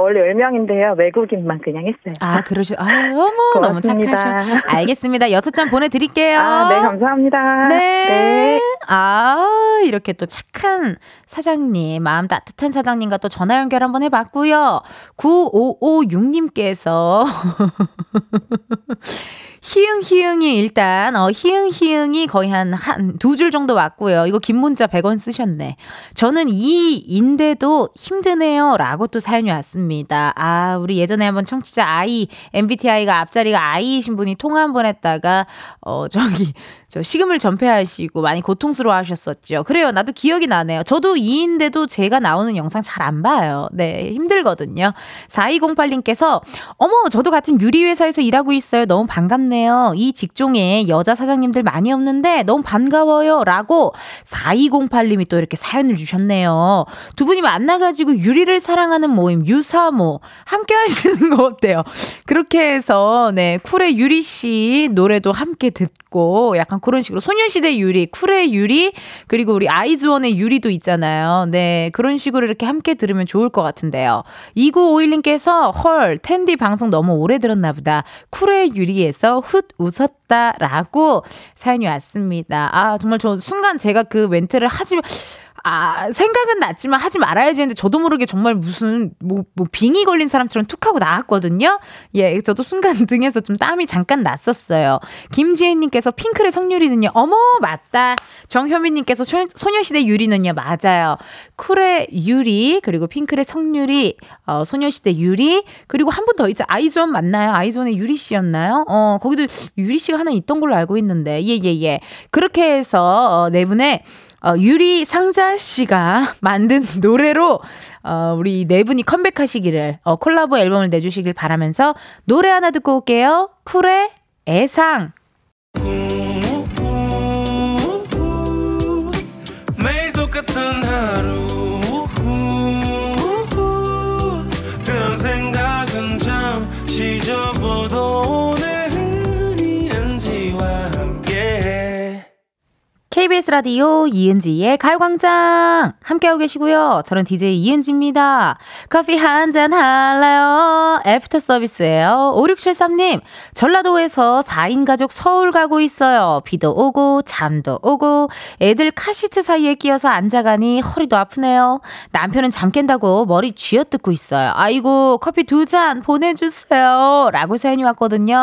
원래 10명인데요. 외국인만 그냥 했어요. 아 그러시 아 어머 너무 고맙습니다. 착하셔 알겠습니다 여섯 잔 보내드릴게요 아, 네, 감사합니다. 네. 네. 아, 이렇게 또 착한 사장님, 마음 따뜻한 사장님과 또 전화 연결 한번 해봤고요. 9556님께서 (laughs) 희응 희응이 일단 어 희응 희응이 거의 한 한 두 줄 정도 왔고요. 이거 긴 문자 100원 쓰셨네. 저는 이인데도 힘드네요라고 또 사연이 왔습니다. 아, 우리 예전에 한번 청취자 아이 MBTI가 앞자리가 아이이신 분이 통화 한 번 했다가 어 저기 저 식음을 전폐하시고 많이 고통스러워 하셨었죠. 그래요. 나도 기억이 나네요. 저도 2인데도 제가 나오는 영상 잘 안 봐요. 네, 힘들거든요. 4208님께서 어머, 저도 같은 유리회사에서 일하고 있어요. 너무 반갑네요. 이 직종에 여자 사장님들 많이 없는데 너무 반가워요. 라고 4208님이 또 이렇게 사연을 주셨네요. 두 분이 만나가지고 유리를 사랑하는 모임, 유사모. 함께 하시는 거 어때요? 그렇게 해서, 네, 쿨의 유리 씨 노래도 함께 듣고 약간 그런 식으로 소녀시대 유리, 쿨의 유리, 그리고 우리 아이즈원의 유리도 있잖아요. 네, 그런 식으로 이렇게 함께 들으면 좋을 것 같은데요. 2951님께서 헐, 텐디 방송 너무 오래 들었나 보다. 쿨의 유리에서 훗 웃었다라고 사연이 왔습니다. 아, 정말 저 순간 제가 그 멘트를 하지 아, 생각은 났지만 하지 말아야지 했는데 저도 모르게 정말 무슨 뭐, 뭐 빙이 걸린 사람처럼 툭 하고 나왔거든요. 예, 저도 순간 (laughs) 등에서 좀 땀이 잠깐 났었어요. 김지혜님께서 핑클의 성유리는요. 어머, 맞다. 정효민님께서 소녀시대 유리는요. 맞아요. 쿨의 유리, 그리고 핑클의 성유리, 어, 소녀시대 유리, 그리고 한 분 더 있죠. 아이존 맞나요? 아이존의 유리 씨였나요? 어, 거기도 유리 씨가 하나 있던 걸로 알고 있는데. 예, 예, 예. 그렇게 해서, 어, 네 분의 어, 유리 상자 씨가 (laughs) 만든 노래로 어, 우리 네 분이 컴백하시기를 어, 콜라보 앨범을 내주시길 바라면서 노래 하나 듣고 올게요. 쿨의 애상. KBS 라디오 이은지의 가요광장 함께하고 계시고요. 저는 DJ 이은지입니다. 커피 한 잔 할래요? 애프터 서비스예요. 5673님, 전라도에서 4인 가족 서울 가고 있어요. 비도 오고 잠도 오고 애들 카시트 사이에 끼어서 앉아가니 허리도 아프네요. 남편은 잠 깬다고 머리 쥐어뜯고 있어요. 아이고 커피 두 잔 보내주세요. 라고 사연이 왔거든요.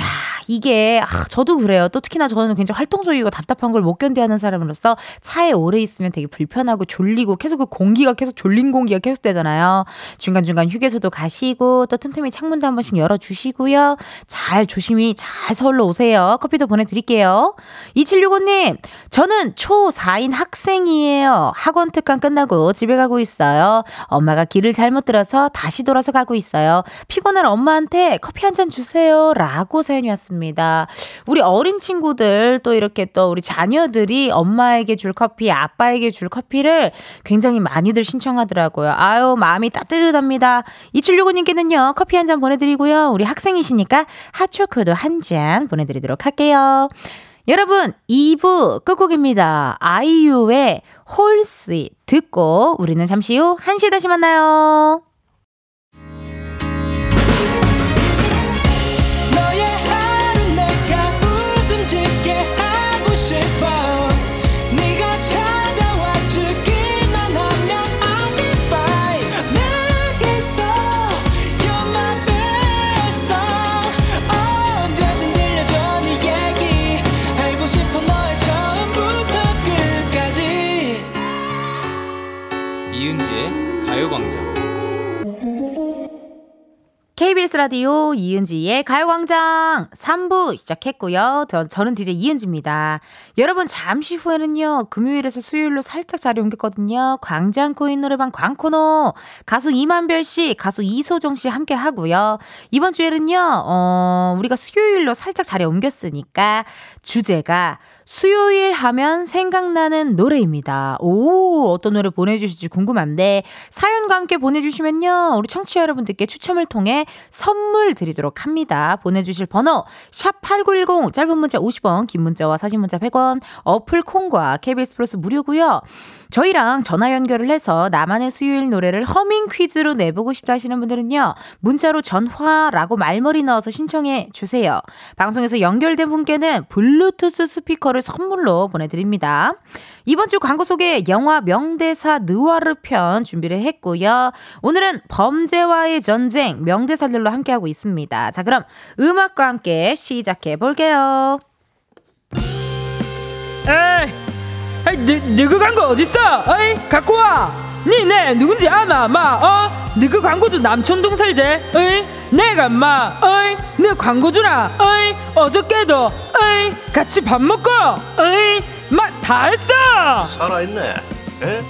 야 이게 아, 저도 그래요. 또 특히나 저는 굉장히 활동적이고 답답한 걸 못 견뎌하는 사람으로서 차에 오래 있으면 되게 불편하고 졸리고 계속 그 공기가 계속 졸린 공기가 계속 되잖아요. 중간중간 휴게소도 가시고 또 틈틈이 창문도 한 번씩 열어주시고요. 잘 조심히 잘 서울로 오세요. 커피도 보내드릴게요. 2765님, 저는 초4인 학생이에요. 학원 특강 끝나고 집에 가고 있어요. 엄마가 길을 잘못 들어서 다시 돌아서 가고 있어요. 피곤한 엄마한테 커피 한 잔 주세요. 라고 사연이 왔습니다. 우리 어린 친구들 또 이렇게 또 우리 자녀 들이 엄마에게 줄 커피, 아빠에게 줄 커피를 굉장히 많이들 신청하더라고요. 아유, 마음이 따뜻합니다. 2765님께는요, 커피 한 잔 보내드리고요. 우리 학생이시니까 핫초코도 한 잔 보내드리도록 할게요. 여러분, 2부 끝곡입니다. 아이유의 홀씨 듣고 우리는 잠시 후 1시에 다시 만나요. KBS 라디오 이은지의 가요광장 3부 시작했고요. 저, 저는 DJ 이은지입니다. 여러분 잠시 후에는요. 금요일에서 수요일로 살짝 자리 옮겼거든요. 광장 코인 노래방 광코노 가수 이만별 씨, 가수 이소정 씨 함께 하고요. 이번 주에는요. 어, 우리가 수요일로 살짝 자리 옮겼으니까 주제가 수요일 하면 생각나는 노래입니다. 오, 어떤 노래 보내주실지 궁금한데, 사연과 함께 보내주시면요. 우리 청취자 여러분들께 추첨을 통해 선물 드리도록 합니다. 보내주실 번호, 샵8910, 짧은 문자 50원, 긴 문자와 사진 문자 100원, 어플 콩과 KBS 플러스 무료고요 저희랑 전화 연결을 해서 나만의 수요일 노래를 허밍 퀴즈로 내보고 싶다 하시는 분들은요. 문자로 전화라고 말머리 넣어서 신청해 주세요. 방송에서 연결된 분께는 블루투스 스피커를 선물로 보내드립니다. 이번 주 광고 속에 영화 명대사 느와르 편 준비를 했고요. 오늘은 범죄와의 전쟁 명대사들로 함께하고 있습니다. 자, 그럼 음악과 함께 시작해 볼게요. 에이, 에이 너, 너그 광고 어딨어? 어이 갖고 와. 니네 누군지 아나 마 어? 너그 광고주 남촌동 살제 어이 내가 마 어이 너 광고주라 어이 어저께도 어이 같이 밥 먹고 어이 맛다 했어 살아있네. 에?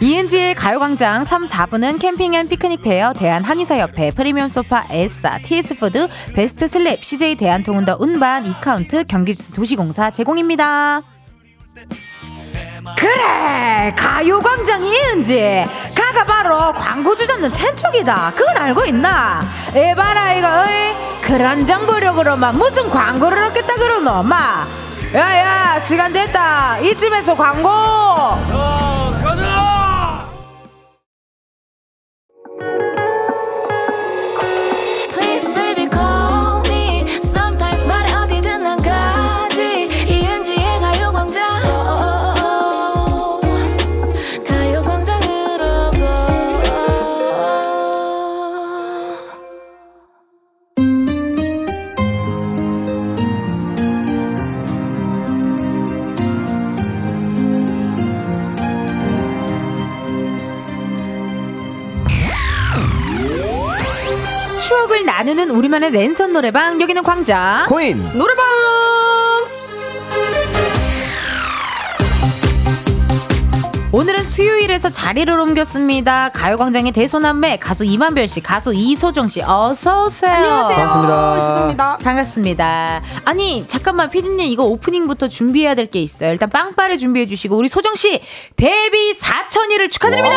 이은지의 가요광장 3, 4부는 캠핑 앤 피크닉 페어, 대한한의사협회, 프리미엄 소파, 에싸, TS푸드, 베스트 슬랩, CJ 대한통운더 운반, 이카운트, 경기주스 도시공사 제공입니다. 그래 가요광장 이은지. 가가 바로 광고주 잡는 텐척이다. 그건 알고 있나? 에바라 이거 어이 그런 정보력으로 막 무슨 광고를 얻겠다 그러노 마? 야야 시간 됐다. 이쯤에서 광고 나누는 우리만의 랜선 노래방 여기는 광장 코인 노래방 오늘은 수요일에서 자리를 옮겼습니다. 가요광장의 대소남매 가수 이만별 씨, 가수 이소정 씨, 어서 오세요. 안녕하세요. 반갑습니다. 반갑습니다. 아니 잠깐만 피디님 이거 오프닝부터 준비해야 될 게 있어요. 일단 빵빠레 준비해 주시고 우리 소정 씨 데뷔 4천일을 축하드립니다.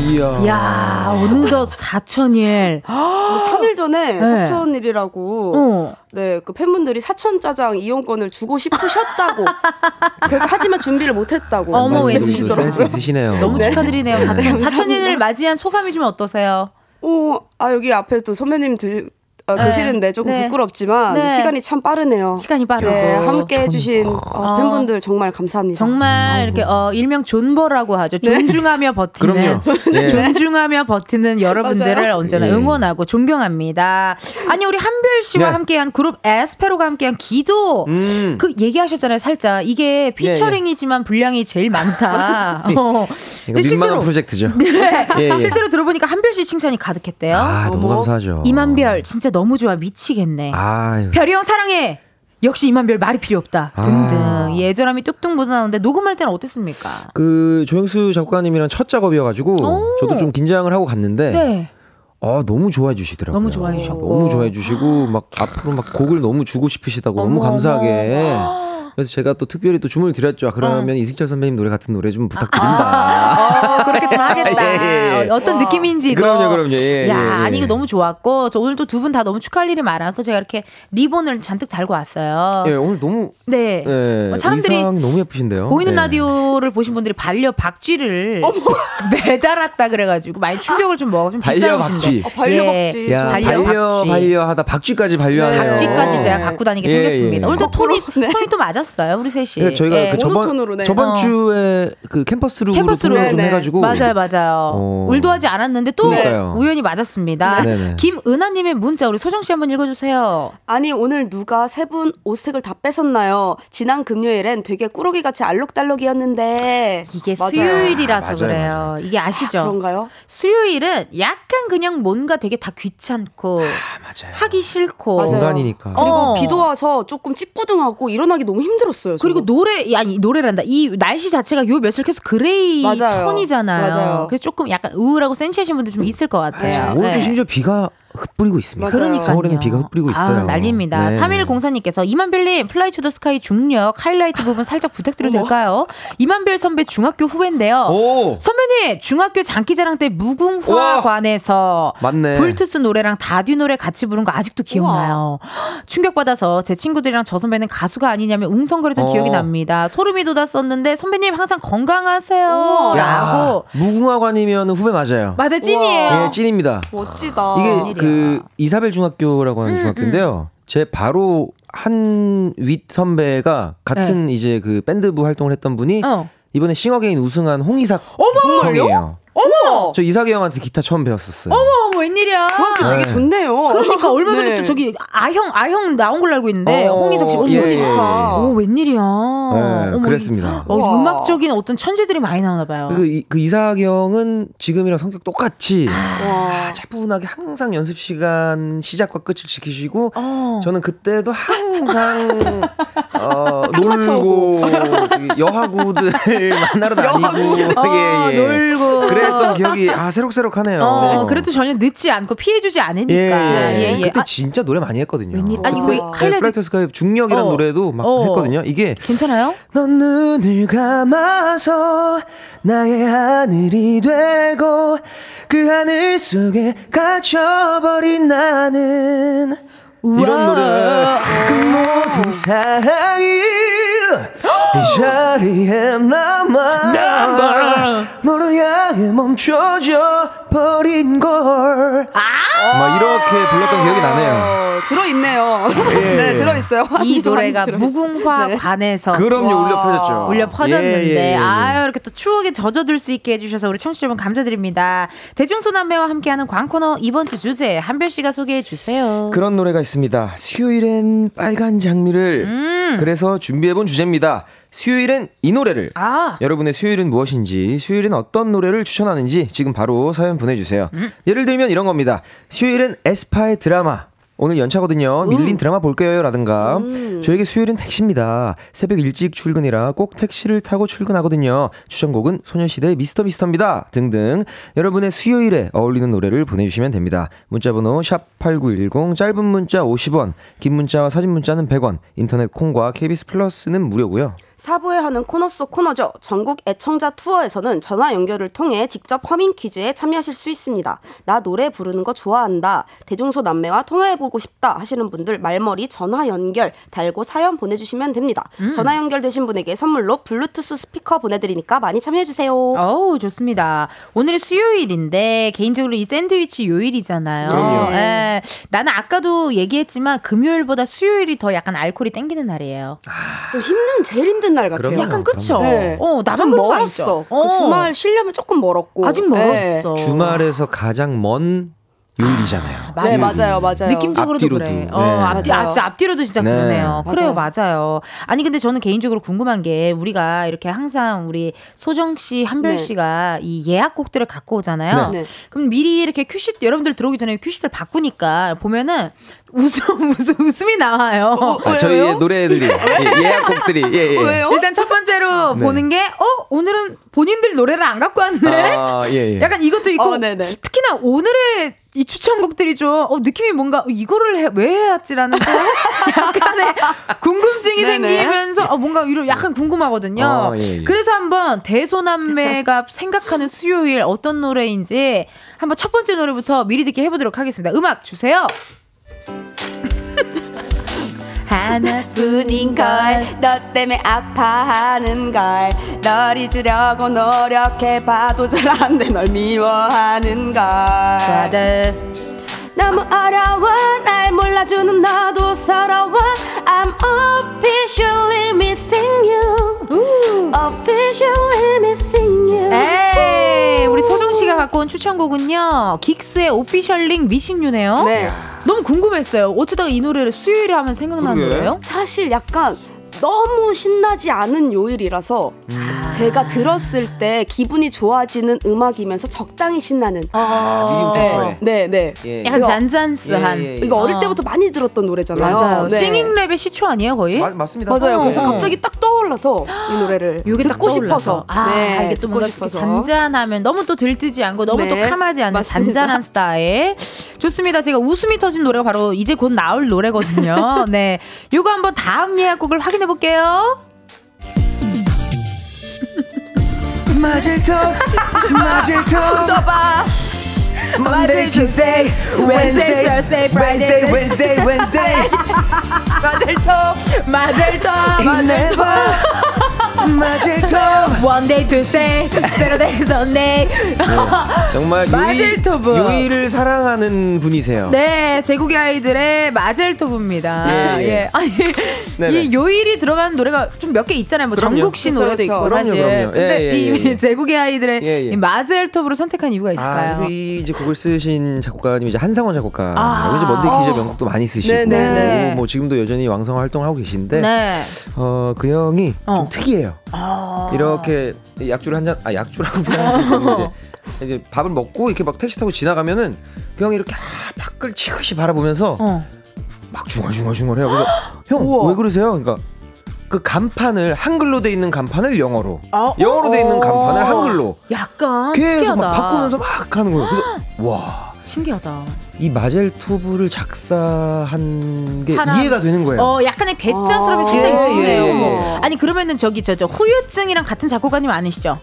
이야. 야 어느덧 4천일. 3일 전에 네. 사천일이라고 어. 네, 그 팬분들이 사천 짜장 이용권을 주고 싶으셨다고. (laughs) 하지만 준비를 못 했다고 어머. 센스 있으시네요. 너무 네. 축하드리네요. 네, 4천, 감사합니다. 4천일을 맞이한 소감이 좀 어떠세요? 어, 아 여기 앞에 또 선배님 들, 어, 네. 계시는데 조금 네. 부끄럽지만 네. 시간이 참 빠르네요. 시간이 빠르고. 네, 함께 해주신 어, 어. 팬분들 정말 감사합니다. 정말 이렇게 어 일명 존버라고 하죠. 네. 존중하며 버티는. 네. (laughs) 존중하며 버티는 여러분들을. 언제나 예. 응원하고 존경합니다. 아니 우리 한별 씨와 네. 함께한 그룹 에스페로가 함께한 기도 음. 그 얘기하셨잖아요. 살짝 이게 피처링이지만 분량이 제일 많다. (laughs) 어. 이거 근데 민망한 실제로- 프로젝트죠. 네. 예, 예. 실제로 들어보니까 한별 씨 칭찬이 가득했대요. 아, 너무. 감사하죠. 이만별 진짜 너무 좋아 미치겠네. 아유. 별이 형 사랑해. 역시 이만별 말이 필요 없다. 아. 등등 예절함이 뚝뚝 묻어나오는데 녹음할 때는 어땠습니까? 그 조영수 작가님이랑 첫 작업이어가지고 오. 저도 좀 긴장을 하고 갔는데 네. 어, 너무 좋아해 주시더라고요. 너무 좋아해 주셨고. 너무 좋아해 주시고 막 앞으로 막 곡을 너무 주고 싶으시다고 너무 어머, 감사하게. 그래서 제가 또 특별히 또 주문을 드렸죠. 아, 그러면 이승철 선배님 노래 같은 노래 좀 부탁드린다. 어, 그렇게 좀 하겠다. (laughs) 예, 예. 어, 떤 느낌인지도. 그럼요, 그럼요. 예, 야, 예, 예. 아니 이거 너무 좋았고 저 오늘 또 두 분 다 너무 축하할 일이 많아서 제가 이렇게 리본을 잔뜩 달고 왔어요. 예, 오늘 너무 네. 예, 어, 사람들이 의상 너무 예쁘신데요. 보이는 예. 라디오를 보신 분들이 반려 박쥐를 (laughs) (laughs) 매달았다 그래가지고 많이 충격을 좀 먹어 좀 반려. 박쥐. 어, 반려 박쥐. 예, 야, 반려 반려 박쥐. 반려 하다 박쥐까지 반려하네요. 박쥐까지 제가 갖고 다니게 예, 생겼습니다. 예. 오늘도 톤이 네. 톤이 또 맞 았어요, 우리 셋이. 그러니까 저희가 예. 그 저번 네. 저번 어. 주에 그 캠퍼스룩으로 캠퍼스룩. 통일을 좀 네, 네. 해가지고 맞아요, 맞아요. 어. 의도하지 않았는데 또 그러니까요. 우연히 맞았습니다. 네, 네. 김은하님의 문자 우리 소정 씨 한번 읽어주세요. 아니 오늘 누가 세 분 옷색을 다 뺏었나요? 지난 금요일엔 되게 꾸러기 같이 알록달록이었는데 이게 맞아요. 수요일이라서 맞아요, 그래요. 맞아요. 이게 아시죠? 그런가요? 수요일은 약간 그냥 뭔가 되게 다 귀찮고 맞아요. 하기 싫고 맞아요. 공간이니까. 그리고 어. 비도 와서 조금 찌뿌둥하고 일어나기 너무 힘 들었어요. 저. 그리고 노래 아니 노래란다. 이 날씨 자체가 요 며칠 계속 gray 맞아요. 톤이잖아요. 맞아요. 그래서 조금 약간 우울하고 센치하신 분들 좀 있을 것 같아요. 오늘도 네. 심지어 비가 흩뿌리고 있습니다. 맞아요. 그러니까요. 서울에는 비가 흩뿌리고 있어요. 아, 난립니다. 네. 3104님께서 임한별님 플라이 투 더 스카이 중력 하이라이트 부분 살짝 부탁드려도 될까요? 임한별 선배 중학교 후배인데요. 오 선배님 중학교 장기자랑 때 무궁화관에서 맞네. 플투스 노래랑 다듀 노래 같이 부른 거 아직도 기억나요. 충격받아서 제 친구들이랑 저 선배는 가수가 아니냐며 웅성거리던 어. 기억이 납니다. 소름이 돋았었는데 선배님 항상 건강하세요. 우와. 라고 무궁화관이면 후배 맞아요. 맞아 찐이에요. 예, 찐입니다. 멋지다. 이게. 그 이사벨 중학교라고 하는 음, 중학교인데요. 제 바로 한 윗 선배가 같은 이제 그 밴드부 활동을 했던 분이 네. 어. 이번에 싱어게인 우승한 홍이삭 어머, 형이에요. 어머! 저 이삭이 형한테 기타 처음 배웠었어요. 어머, 웬일이야. 그 학교 되게 네. 좋네요. 그러니까 (laughs) 얼마 전에 네. 또 저기 아형 아형 나온 걸로 알고 있는데 어, 홍이삭 씨 오, 예, 운이 예, 좋다. 예. 오 웬일이야. 네, 어머, 그랬습니다. 어. 음악적인 어떤 천재들이 많이 나오나 봐요. 그, 이, 그 형은 지금이랑 성격 똑같이 와. 차분하게 항상 연습 시간 시작과 끝을 지키시고 어. 저는 그때도 항상 (laughs) 어. 놀고 그 여학우들 (laughs) 만나러 다니고 어, 예, 예. 놀고. 그랬던 기억이 아 새록새록하네요. 어, 그래도 전혀 늦지 않고 피해주지 않으니까. 예, 예. 예, 예. 그때 아, 진짜 노래 많이 했거든요. 웬일? 아니, 그때 이거 하이라이트- 플라이 투 더 스카이 중력이란 어. 노래도 막 어. 했거든요. 이게 괜찮아요? 넌 눈을 감아서 나의 하늘이 되고 그 하늘 속에 갇혀버린 나는 이런 노래 그 모든 사랑이 이 자리에 남아 남아. 너를 향해 멈춰져 버린 걸막 이렇게 불렀던 기억이 나네요 어, 들어있네요. 예. 네, 들어있어요. 이 노래가 들어있어요. 무궁화관에서 그럼요 와. 울려 퍼졌죠 울려 퍼졌는데 예, 예, 예, 예. 아유 이렇게 또 추억에 젖어들 수 있게 해주셔서 우리 청취자 여러분 감사드립니다. 대중소남매와 함께하는 광코너 이번 주 주제 한별 씨가 소개해 주세요. 그런 노래가 있습니다. 수요일엔 빨간 장미를. 음. 그래서 준비해본 주제입니다. 수요일엔 이 노래를. 아 여러분의 수요일은 무엇인지, 수요일엔 어떤 노래를 추천하는지 지금 바로 사연 보내주세요. 음. 예를 들면 이런 겁니다. 수요일엔 에스파의 드라마. 오늘 연차거든요. 밀린 드라마 볼게요. 라든가. 저에게 수요일은 택시입니다. 새벽 일찍 출근이라 꼭 택시를 타고 출근하거든요. 추천곡은 소녀시대의 미스터 미스터입니다. 등등. 여러분의 수요일에 어울리는 노래를 보내주시면 됩니다. 문자번호 샵 8910, 짧은 문자 50원, 긴 문자와 사진 문자는 100원, 인터넷 콩과 KBS 플러스는 무료고요. 사부에 하는 코너 속 코너죠. 전국 애청자 투어에서는 전화 연결을 통해 직접 허밍 퀴즈에 참여하실 수 있습니다. 나 노래 부르는 거 좋아한다. 대중소 남매와 통화해보고 싶다 하시는 분들 말머리 전화 연결 달고 사연 보내주시면 됩니다. 전화 연결되신 분에게 선물로 블루투스 스피커 보내드리니까 많이 참여해주세요. 어우 좋습니다. 오늘이 수요일인데 개인적으로 이 샌드위치 요일이잖아요. 그럼요. 예. 나는 아까도 얘기했지만 금요일보다 수요일이 더 약간 알코올이 땡기는 날이에요. 좀 힘든, 제일 힘든 날 같아요. 그럼요. 약간 그쵸? 네. 어, 나도 좀 그런 거 멀었어. 그 어. 주말 쉬려면 조금 멀었고. 아직 네. 멀었어. 주말에서 가장 먼 요일이잖아요. 네, 맞아요. 맞아요, 맞아요. 느낌적으로도 앞뒤로도. 그래. 네. 어, 앞뒤, 아, 맞아요. 진짜 앞뒤로도 진짜 네. 그러네요. 그래요, 맞아요. 맞아요. 아니, 근데 저는 개인적으로 궁금한 게 우리가 이렇게 항상 우리 소정 씨, 한별 네. 씨가 이 예약곡들을 갖고 오잖아요. 네. 그럼 미리 이렇게 큐시, 여러분들 들어오기 전에 큐시를 바꾸니까 보면은 웃음, (laughs) 웃음, 웃음이 나와요. 아, 저희의 노래들이 예, 예약곡들이 예, 예. 왜요? 일단 첫 번째로 네. 보는 게, 어, 오늘은 본인들 노래를 안 갖고 왔네? 아, 예, 예. 약간 이것도 있고, 어. 특히나 오늘의 이 추천곡들이 좀, 어, 느낌이 뭔가, 이거를 해, 왜 해왔지라는 좀 (laughs) 약간의 궁금증이 네네. 생기면서, 어, 뭔가 이런 약간 궁금하거든요. 어, 예, 예. 그래서 한번 대소남매가 (laughs) 생각하는 수요일 어떤 노래인지 한번 첫 번째 노래부터 미리 듣기 해보도록 하겠습니다. 음악 주세요. 하나뿐인 걸, 너 때문에 아파하는 걸, 널 잊으려고 노력해봐도 잘 안 돼, 널 미워하는 걸. 다들 너무 어려워, 날 몰라주는 너도 서러워. I'm officially missing you. Officially missing you. 에이, 우리 소정 씨가 갖고 온 추천곡은요. 긱스의 오피셜 링 미싱유네요. 네. 너무 궁금했어요. 어쩌다가 이 노래를 수요일에 하면 생각나는 그러게. 노래요? 사실 약간 너무 신나지 않은 요일이라서 제가 들었을 때 기분이 좋아지는 음악이면서 적당히 신나는 아, 템포에. 네, 네. 예. 약간 잔잔스한. 예, 예, 예. 이거 어릴 어. 때부터 많이 들었던 노래잖아요. 맞아요. 네. 싱잉 랩의 시초 아니에요, 거의? 마- 맞습니다. 맞아요. 그래서 어. 갑자기 딱 떠올라서 이 노래를 요게 딱 듣고. 싶어서. 아, 네, 이게 또 뭔가 이렇게 싶어서. 잔잔하면 너무 또 들뜨지 않고 너무 네, 또 카마지 않는 맞습니다. 잔잔한 스타일. 좋습니다. 제가 웃음이 터진 노래가 바로 이제 곧 나올 노래거든요. (laughs) 네. 요거 한번 다음 예약곡을 확인해 볼게요. 맞을 터 맞을 터 써봐. Monday, Tuesday, Wednesday, Thursday, Friday, Wednesday, Wednesday, Wednesday. 터. 마젤터. 힘내봐. 마젤톱. One day, Tuesday, Saturday, Sunday. 네, 정말 (laughs) 마젤토브. 요이를 사랑하는 분이세요. 네, 제국의 아이들의 마젤토브입니다. 예, 예. 예. 아니, 네네. 이 요일이 들어가는 노래가 좀 몇 개 있잖아요. 뭐 그럼요. 정국 씨 그쵸, 노래도 그쵸. 있고 그럼요, 사실. 그럼요. 근데 예, 예, 이 예. 제국의 아이들의 예, 예. 이 마젤토브를 선택한 이유가 있을까요? 아, 이 이제 곡을 쓰신 작곡가님 이제 한상원 작곡가. 아. 이제 먼데이 기자 명곡도 많이 쓰시고, 네네네. 뭐 지금도 여전히 왕성 활동하고 계신데, 네. 어, 그 형이 어. 좀 특이해요. 아. 이렇게 약주를 한 잔, 아 약주라고 표현하는데 (laughs) 이제, 이제 밥을 먹고 이렇게 막 택시 타고 지나가면은 그 형이 이렇게 아, 밖을 치긋이 바라보면서 어. 막 중얼중얼중얼해요. 그래서 (gasps) 형. 왜 그러세요? 그러니까 그 간판을 한글로 돼 있는 간판을 영어로, 아, 영어로 돼 있는 어. 간판을 한글로 약간 계속 특이하다. 막 바꾸면서 막 하는 거예요. 그래서 (gasps) 와. 신기하다. 이 마젤토브를 작사한 게 사람. 이해가 되는 거예요. 어, 약간의 괴짜스러움이 아. 살짝 예, 있으시네요. 예, 예. 아니 그러면은 저기 저저 후유증이랑 같은 작곡가님 아니시죠?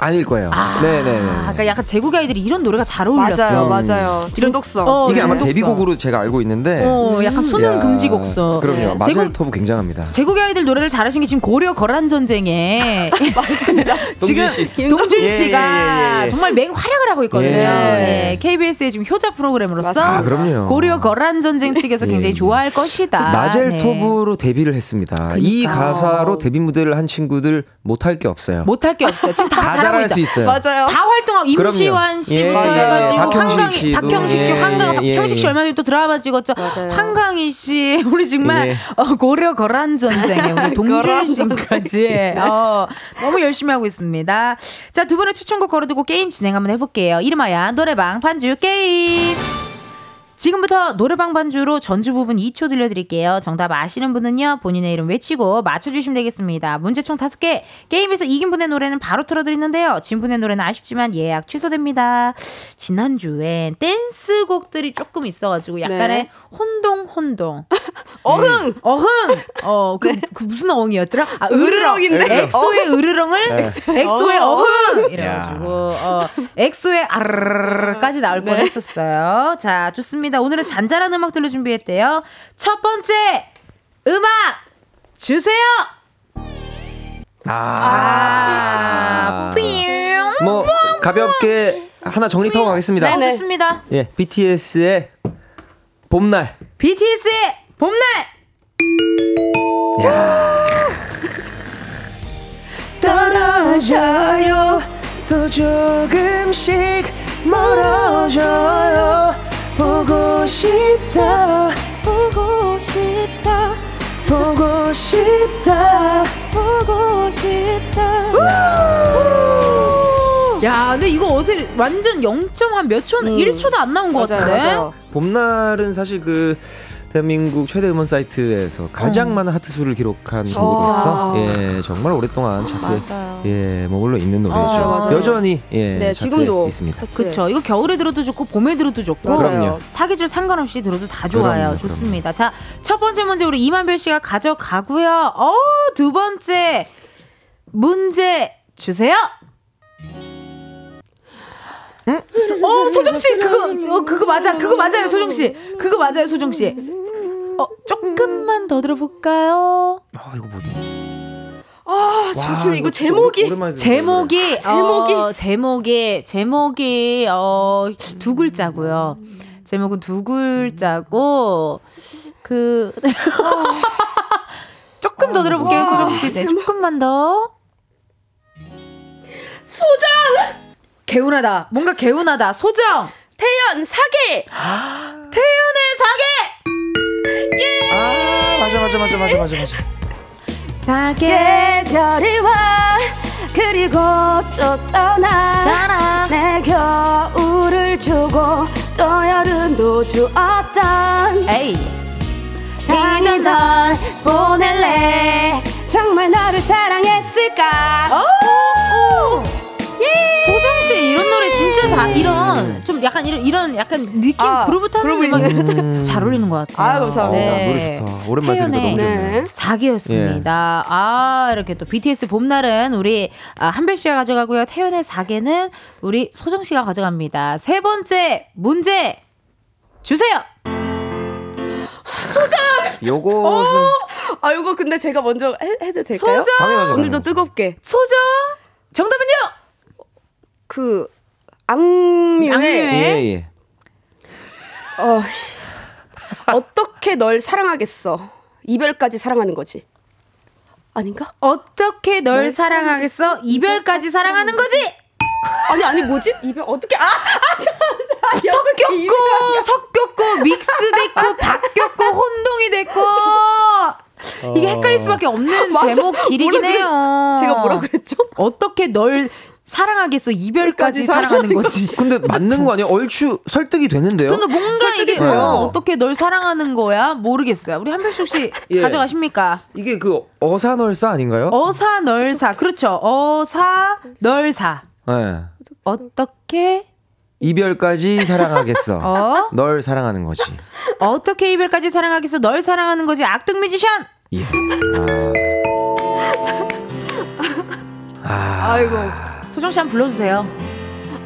아닐 거예요. 아, 네네네. 그러니까 약간 제국의 아이들이 이런 노래가 잘 어울렸어. 맞아요, 맞아요. 중독성. 어, 이게 아마 중독성. 데뷔곡으로 제가 알고 있는데. 어, 약간 수능 야, 금지 곡서. 그럼요. 제국 마젤토브 굉장합니다. 제국의 아이들 노래를 잘하신 게 지금 고려 거란 전쟁에 (laughs) 맞습니다. (laughs) 지금 동준 씨. 동준 예, 씨가 예, 예, 예. 정말 맹활약을 하고 있거든요. 예. 예. KBS의 지금 효자 프로그램으로서 아, 그럼요. 고려 거란 전쟁 측에서 예, 굉장히 예. 좋아할 것이다. 마젤토브로 데뷔를 했습니다. 이 그러니까. 가사로 데뷔 무대를 한 친구들 못할 게 없어요. 네. 못할 게 없어요. 지금 다, 다 잘할. 수 있어요. 맞아요. 다 활동하고. 임시완 씨부터 예, 예, 해가지고 예. 박형식 한강 씨도. 박형식 씨, 예, 한강 예, 형식 씨 예. 얼마 전에 또 드라마 찍었죠. 맞아요. 한강희 씨 (laughs) 우리 정말 예. 어, 고려 거란 전쟁에 우리 (laughs) 동준 씨까지 어, 너무 열심히 하고 있습니다. 자 두 분의 추천곡 걸어두고 게임 진행 한번 해볼게요. 이름하여 노래방 반주 게임. 지금부터 노래방 반주로 전주 부분 2초 들려드릴게요. 정답 아시는 분은요, 본인의 이름 외치고 맞춰주시면 되겠습니다. 문제 총 5개. 게임에서 이긴 분의 노래는 바로 틀어드리는데요. 진 분의 노래는 아쉽지만 예약 취소됩니다. 지난주엔 댄스 곡들이 조금 있어가지고 약간의 네. 혼동, 혼동. (laughs) 어흥! 어흥! 어, 그, 그 무슨 어흥이었더라? 아, 으르렁. 으르렁인데? 엑소의 으르렁을 네. 엑소의 어. 어흥! 이래가지고, 어, 엑소의 아르르까지 나올 뻔 했었어요. 자, 좋습니다. 오늘은 잔잔한 음악들로 준비했대요. 첫 번째 음악 주세요! 아, 뿅! 뭐 가볍게 하나 정립하고 가겠습니다. 네네. 좋습니다. 예, BTS의 봄날. BTS의 봄날! 떨어져요 또 조금씩 멀어져요 보고 싶다 보고 싶다 보고 싶다 보고 싶다 야, 근데 이거 어떻게 완전 0.한 몇 초, 음. 1초도 안 나온 것 맞아요, 같은데? 맞아요. 봄날은 사실 그 대한민국 최대 음원 사이트에서 가장 어. 많은 하트 수를 기록한 곡으로서 예 정말 오랫동안 차트에 맞아요. 예 머물러 있는 노래죠. 맞아요. 여전히 예 네, 차트에 지금도 있습니다. 그쵸. 이거 겨울에 들어도 좋고, 봄에 들어도 좋고. 그럼요. 사계절 상관없이 들어도 다 좋아요. 그럼요, 좋습니다. 자, 첫 번째 문제 우리 이만별 씨가 가져가고요. 어, 두 번째 문제 주세요. 어, 소정 씨 그거 어, 그거 맞아. 그거 맞아요, 소정 씨. 그거 맞아요, 소정 씨. 어, 조금만 더 들어볼까요? 아 이거 뭐지? 아, 잠시만 이거 제목이 제목이 제목이. 어, 제목이 제목이 어, 두 글자고요. 제목은 두 글자고 그 (laughs) 조금 더 들어볼게요, 와, 소정 씨. 네, 조금만 더. 소장 개운하다. 뭔가 개운하다. 소정. 태연 사계 태연의 사계. 아 맞아 맞아 맞아 맞아 맞아 맞아. 사계. 계절이 와 그리고 또 떠나 따라. 내 겨울을 주고 또 여름도 주었던 에이. 이는 널 보낼래 정말 너를 사랑했을까 오! 씨 이런 노래 진짜 잘 이런 좀 약간 이런 이런 약간 느낌 아, 그루브 타는 음악. 잘 어울리는 것 같아요. 아, 감사합니다. 어, 노래 좋다. 오랜만에 들으니까 태연의 너무 좋네요. 네. 사계였습니다. 아 이렇게 또 BTS 봄날은 우리 아, 한별 씨가 가져가고요. 태연의 사계는 우리 소정 씨가 가져갑니다. 세 번째 문제 주세요. 요것은 아, 이거 근데 제가 먼저 해, 해도 될까요? 소정! 당연하죠. 오늘도 당연하죠. 뜨겁게. 소정 정답은요? 그, 악뮤의? 예, 예. 어, 어떻게 널 사랑하겠어. 이별까지 사랑하는 거지. 아닌가? 어떻게 널 사랑하겠어? 이별까지 사랑하는 거지? 아니, 아니, 뭐지? 이별, 어떻게, 아! 아, 섞였고 섞였고 믹스됐고 (laughs) 바뀌었고 혼동이 됐고 이게 헷갈릴 수밖에 없는. 제목 길이긴 해요. 제가 뭐라 그랬죠? 어떻게 널 사랑하겠어 이별까지 사랑하는 거지. 근데 맞는 거 아니에요? 얼추 설득이 되는데요? 그러니까 뭔가 설득이 이게 돼요. 어, 어떻게 널 사랑하는 거야 모르겠어요. 우리 한별숙 씨 (laughs) 예. 가져가십니까? 이게 그 어사널사 아닌가요? 어사 널사 그렇죠. 어사 널사 예. 어떻게 이별까지 사랑하겠어. (laughs) 어 널 사랑하는 거지. 어떻게 이별까지 사랑하겠어 널 사랑하는 거지 악동 뮤지션 예. (laughs) 아이고. 소정 씨 한번 불러주세요.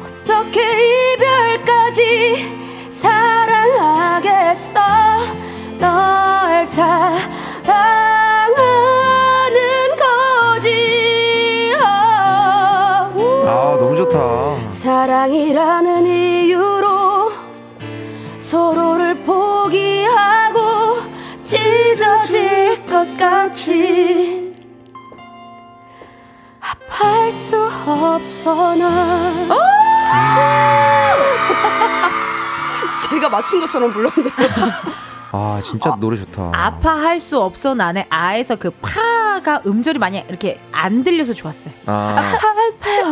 어떻게 이별까지 사랑하겠어 널 사랑하는 거지 어. 아, 너무 좋다. 사랑이라는 이유로 서로를 포기하고 찢어질 것 같이 아파할 수 없어 난 (laughs) 제가 맞춘 것처럼 불렀는데. 아, 진짜 노래 좋다. 아파할 수 없어 나네 아에서 그 파가 음절이 많이 이렇게 안 들려서 좋았어요. 아.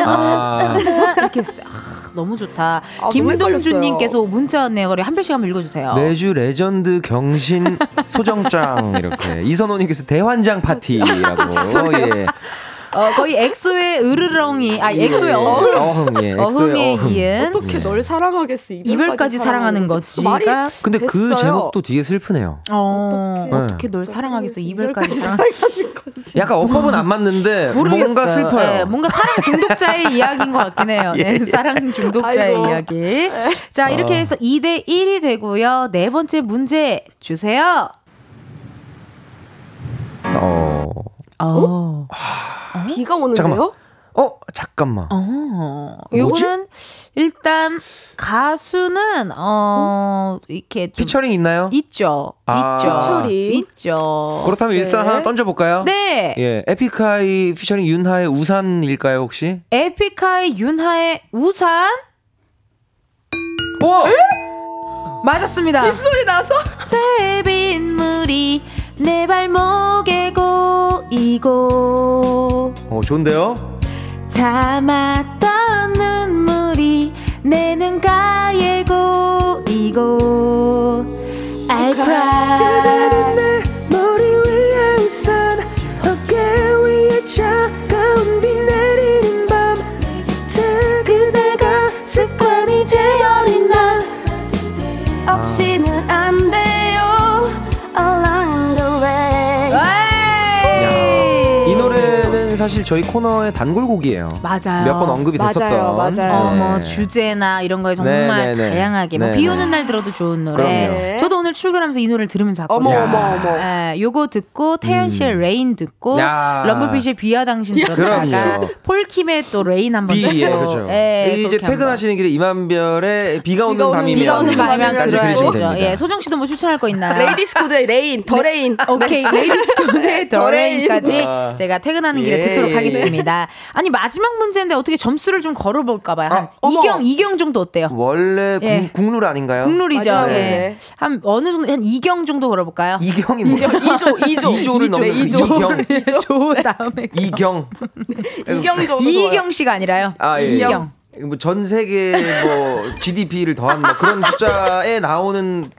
아. 이렇게 했을 때 아, 너무 좋다. 너무 김동준님께서 문자 왔네요. 우리 한별 씨가 한번 읽어주세요. 매주 레전드 경신 소정장 이렇게 이선호님께서 대환장 파티라고 (laughs) 예. 어, 거의 엑소의 으르렁이 아 엑소의 예. 어흥 어흥 예. 어흥에 어흥. 이은 어떻게 널 사랑하겠어. 이별까지 사랑하는 거지. 말이 근데 그 됐어요. 제목도 뒤에 슬프네요. 어, 어떡해. 어떻게 널 사랑하겠어 이별까지 이별까지 사랑 사랑하는 거지. 약간 어법은 안 맞는데 모르겠어요. 뭔가 슬퍼요. 네, 뭔가 사랑 중독자의 (laughs) 이야기인 것 같긴 해요. 네, 예, 예. 사랑 중독자의 아이고. 이야기. 자, 이렇게 어. 해서 2대 1이 되고요. 네 번째 문제 주세요. 어. 어. 비가 오는데요? 어, 잠깐만. 어. 요거는 일단 가수는 어 이렇게 좀 피처링 있나요? 있죠. 아. 있죠. 피처링. 있죠. 그렇다면 일단 네. 하나 던져 볼까요? 네. 예, 에픽하이 피처링 윤하의 우산일까요, 혹시? 에픽하이 윤하의 우산 오! 맞았습니다. 소리 나서 새빗물이 내 발목에 고 이고 어, 좋은데요? 참았던 눈물이 내 눈가에 고이고 I cry 머리 위에 우산 어깨 위에 차가운 비 사실 저희 코너의 단골곡이에요. 맞아요. 몇 번 언급이 맞아요, 됐었던. 맞아요. 어, 뭐 네. 주제나 이런 거에 정말 네, 네, 네. 다양하게 뭐 네, 비 네. 오는 날 들어도 좋은 노래. 그럼요. 저도 오늘 출근하면서 이 노래를 들으면서 어머 왔거든요. 어머 어머. 예, 요거 듣고 태연 씨의 Rain 듣고 음. 야. 럼블피쉬의 비와 당신 들었다가. 폴킴의 또 Rain 한번 비, 듣고 예, 그렇죠. 예, 이제 퇴근하시는 길에 임한별의 비가 오는 밤이면 비가 오는 밤이면 들어야죠. 됩니다. 예, 소정 씨도 뭐 추천할 거 있나요? 레이디스 코드의 Rain, The Rain. 오케이 레이디스 코드의 The Rain까지 아. 제가 퇴근하는 길에 예, 듣도록 예. 하겠습니다. 아니 마지막 문제인데 어떻게 점수를 좀 걸어볼까 봐요. 한 아, 어머. 이경 이경 정도 어때요? 원래 국, 예. 국룰 아닌가요? 국룰이죠. 예. 한 어느 정도 한 이경 정도 걸어볼까요? 이경이 뭐? 2조, 2조. 이조를 넘는 네, 이조. 이경. (laughs) 조 다음에 이경. (laughs) 이경 정도. 이경 씨가 아니라요. 아, 예. 이경. 뭐전 세계 뭐 GDP를 더한 뭐 그런 숫자에 나오는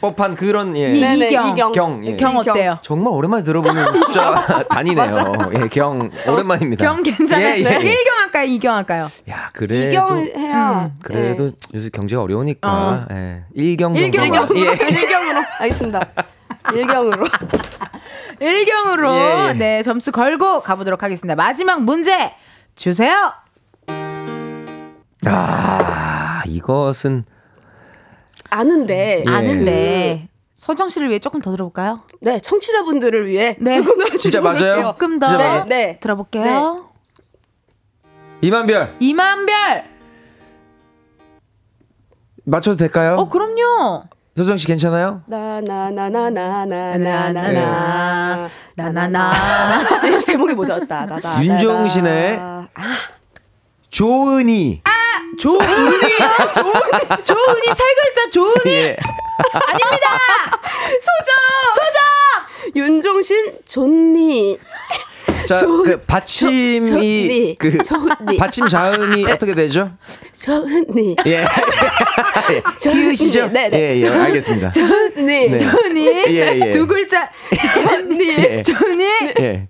법한 그런 예. 이- 네네, 이경. 이경. 경. 예. 경 어때요? 정말 오랜만에 들어보는 숫자 (laughs) 단위네요. 예, 경 오랜만입니다. 경 괜찮아요. 예, 예. 일 1경 할까요? 2경 할까요? 야, 그래도 이경 해야. 그래도 요새 경제가 어려우니까 예. 일경 네. 일경. 정도만. 예. (laughs) 일경으로. 알겠습니다. 일경으로. 1경으로 예, 예. 네, 점수 걸고 가보도록 하겠습니다. 마지막 문제 주세요. 아, 이것은 아는데. 예. 아는데 서정 씨를 위해 조금 더 들어볼까요? 네, 청취자분들을 위해 네. 조금 더 진짜 맞아요? 조금 더 진짜 맞아요? 네. 들어볼게요. 이만별 이만별. 맞춰도 될까요? 어 그럼요. 서정 씨 괜찮아요? 나나나나나나나나 나나나. 제목이 뭐죠? 나나나 윤종신의 아, 조은이. 조은이요? 조은이. (laughs) 조은이 세 글자 조은이. 예. (laughs) 아닙니다. 소정 소정 윤종신 존니 자, 조- 그 받침이 조은이. 그 조은이. 받침 자음이 어떻게 되죠? 존니 예. (laughs) 키우시죠? 네 네. 예, 예, 알겠습니다. 존니 네. 조은이. 예, 예. 두 글자. 조은이. 예. 조은이. 예.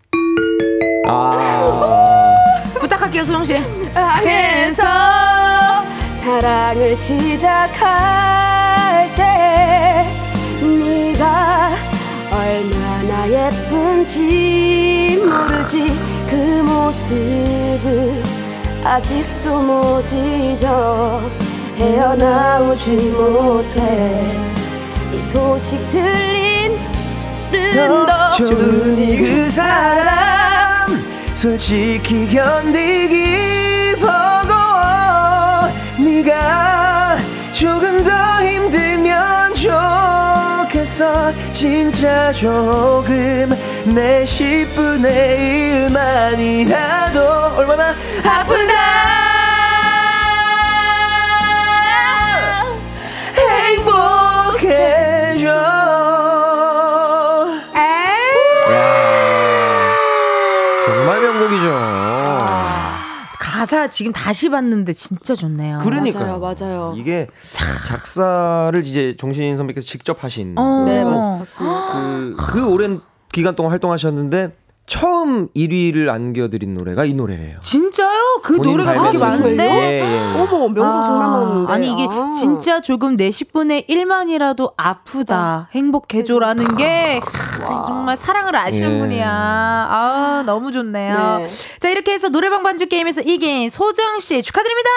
아. 부탁할게요 소정 씨. 해서 사랑을 시작할 때 네가 얼마나 예쁜지 모르지. 그 모습을 아직도 못 잊어 헤어나오지 못해. 이 소식 들린 른더 좋으니 그 사람 솔직히 견디기 조금 더 힘들면 좋겠어. 진짜 조금 내 10분의 1만이라도 얼마나 아프다 지금 다시 봤는데 진짜 좋네요. 그러니까요. 맞아요, 맞아요. 이게 작사를 이제 종신 선배께서 직접 하신 어. 네 맞습니다. 그, 그 오랜 기간 동안 활동하셨는데 처음 1위를 안겨드린 노래가 이 노래래요. 진짜요? 그 노래가 그렇게. 많은데? 예, 예. 어머 명곡 정말 많은데 아니 이게 아. 진짜 조금 내 10분의 1만이라도 아프다 행복해줘라는 게 하, 정말 사랑을 아시는 예. 분이야 아 너무 좋네요 네. 자 이렇게 해서 노래방 반주 게임에서 이긴 소정씨 축하드립니다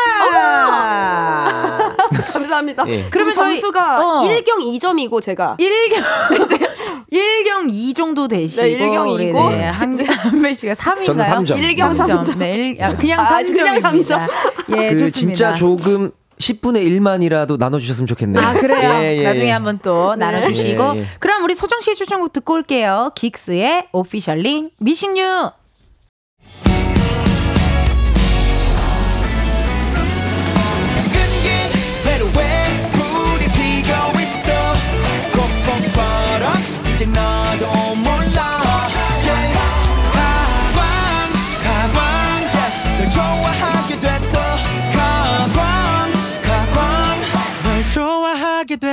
(laughs) 감사합니다. 예. 그러면 점수가 어. 1경 2점이고 제가 1경 1경 2 정도 되시고 네, 일경 우리 이고. 네, 한, 한별 씨가 3인가요? 저는 삼 점. 일경 삼 점. 네, 일, 아, 그냥 아, 3점입니다. 그냥 삼 점. 예, 그 좋습니다. 진짜 조금 10분의 1만이라도 나눠주셨으면 좋겠네요. 아 그래요. 예, 예, 나중에 예. 한번 또 나눠주시고 예, 예. 그럼 우리 소정 씨의 추천곡 듣고 올게요. 긱스의 오피셜링 미싱유.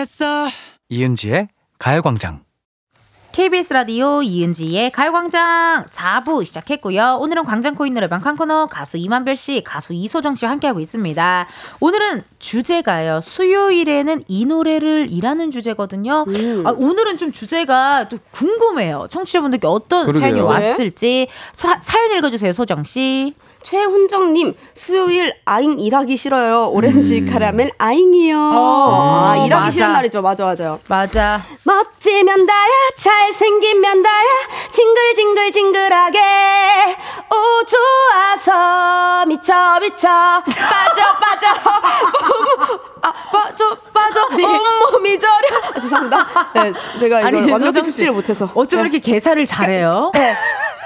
됐어 이은지의 가요광장. KBS 라디오 이은지의 가요광장 4부 시작했고요. 오늘은 광장 코인 노래방 칸코너 가수 이만별 씨, 가수 이소정 씨와 함께하고 있습니다. 오늘은 주제가요. 수요일에는 이 노래를 이라는 주제거든요. 아, 오늘은 좀 주제가 또 궁금해요. 청취자분들께 어떤 그러게요. 사연이 네. 왔을지 사, 사연 읽어주세요, 소정 씨. 최훈정님 수요일 아잉 일하기 싫어요. 오렌지 카라멜 아잉이요. 어, 아 일하기 맞아. 싫은 날이죠. 맞아 맞아요. 맞아. 멋지면 다야 잘생기면 다야 징글징글징글하게 오 좋아서 미쳐 미쳐 빠져 빠져 (laughs) 아 빠져 빠져 온몸이 저려 아, 죄송합니다. 네 제가 이걸 완벽히 숙지를 못해서 어쩜 이렇게 개사를 잘해요? 네.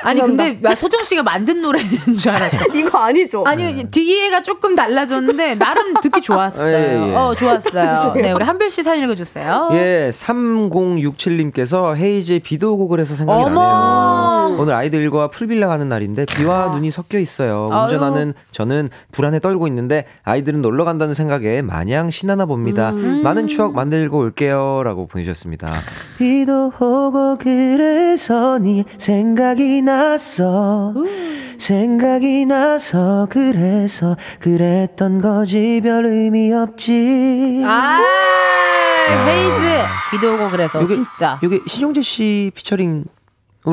아니 죄송합니다. 근데 나 소정 씨가 만든 노래인 줄 알았어. (laughs) 이거 아니죠. 아니 뒤에가 조금 달라졌는데 나름 듣기 좋았어요. 예, 예. 어 좋았어요. (laughs) 네 우리 한별 씨 사연 읽어주세요. 예, 3067님께서 헤이즈의 비도 오고 그래서 생각이 어머. 나네요. 오늘 아이들과 풀빌라 가는 날인데 비와 눈이 섞여 있어요. 운전하는 저는 불안에 떨고 있는데 아이들은 놀러 간다는 생각에 마냥 신나나 봅니다. 많은 추억 만들고 올게요 라고 보내주셨습니다. 비도 오고 그래서 네 생각이 났어. 생각이 나서 그래서 그랬던 거지 별 의미 없지. 아 헤이즈 비도 오고 그래서 요게- 진짜. 이게 신용재 씨 피처링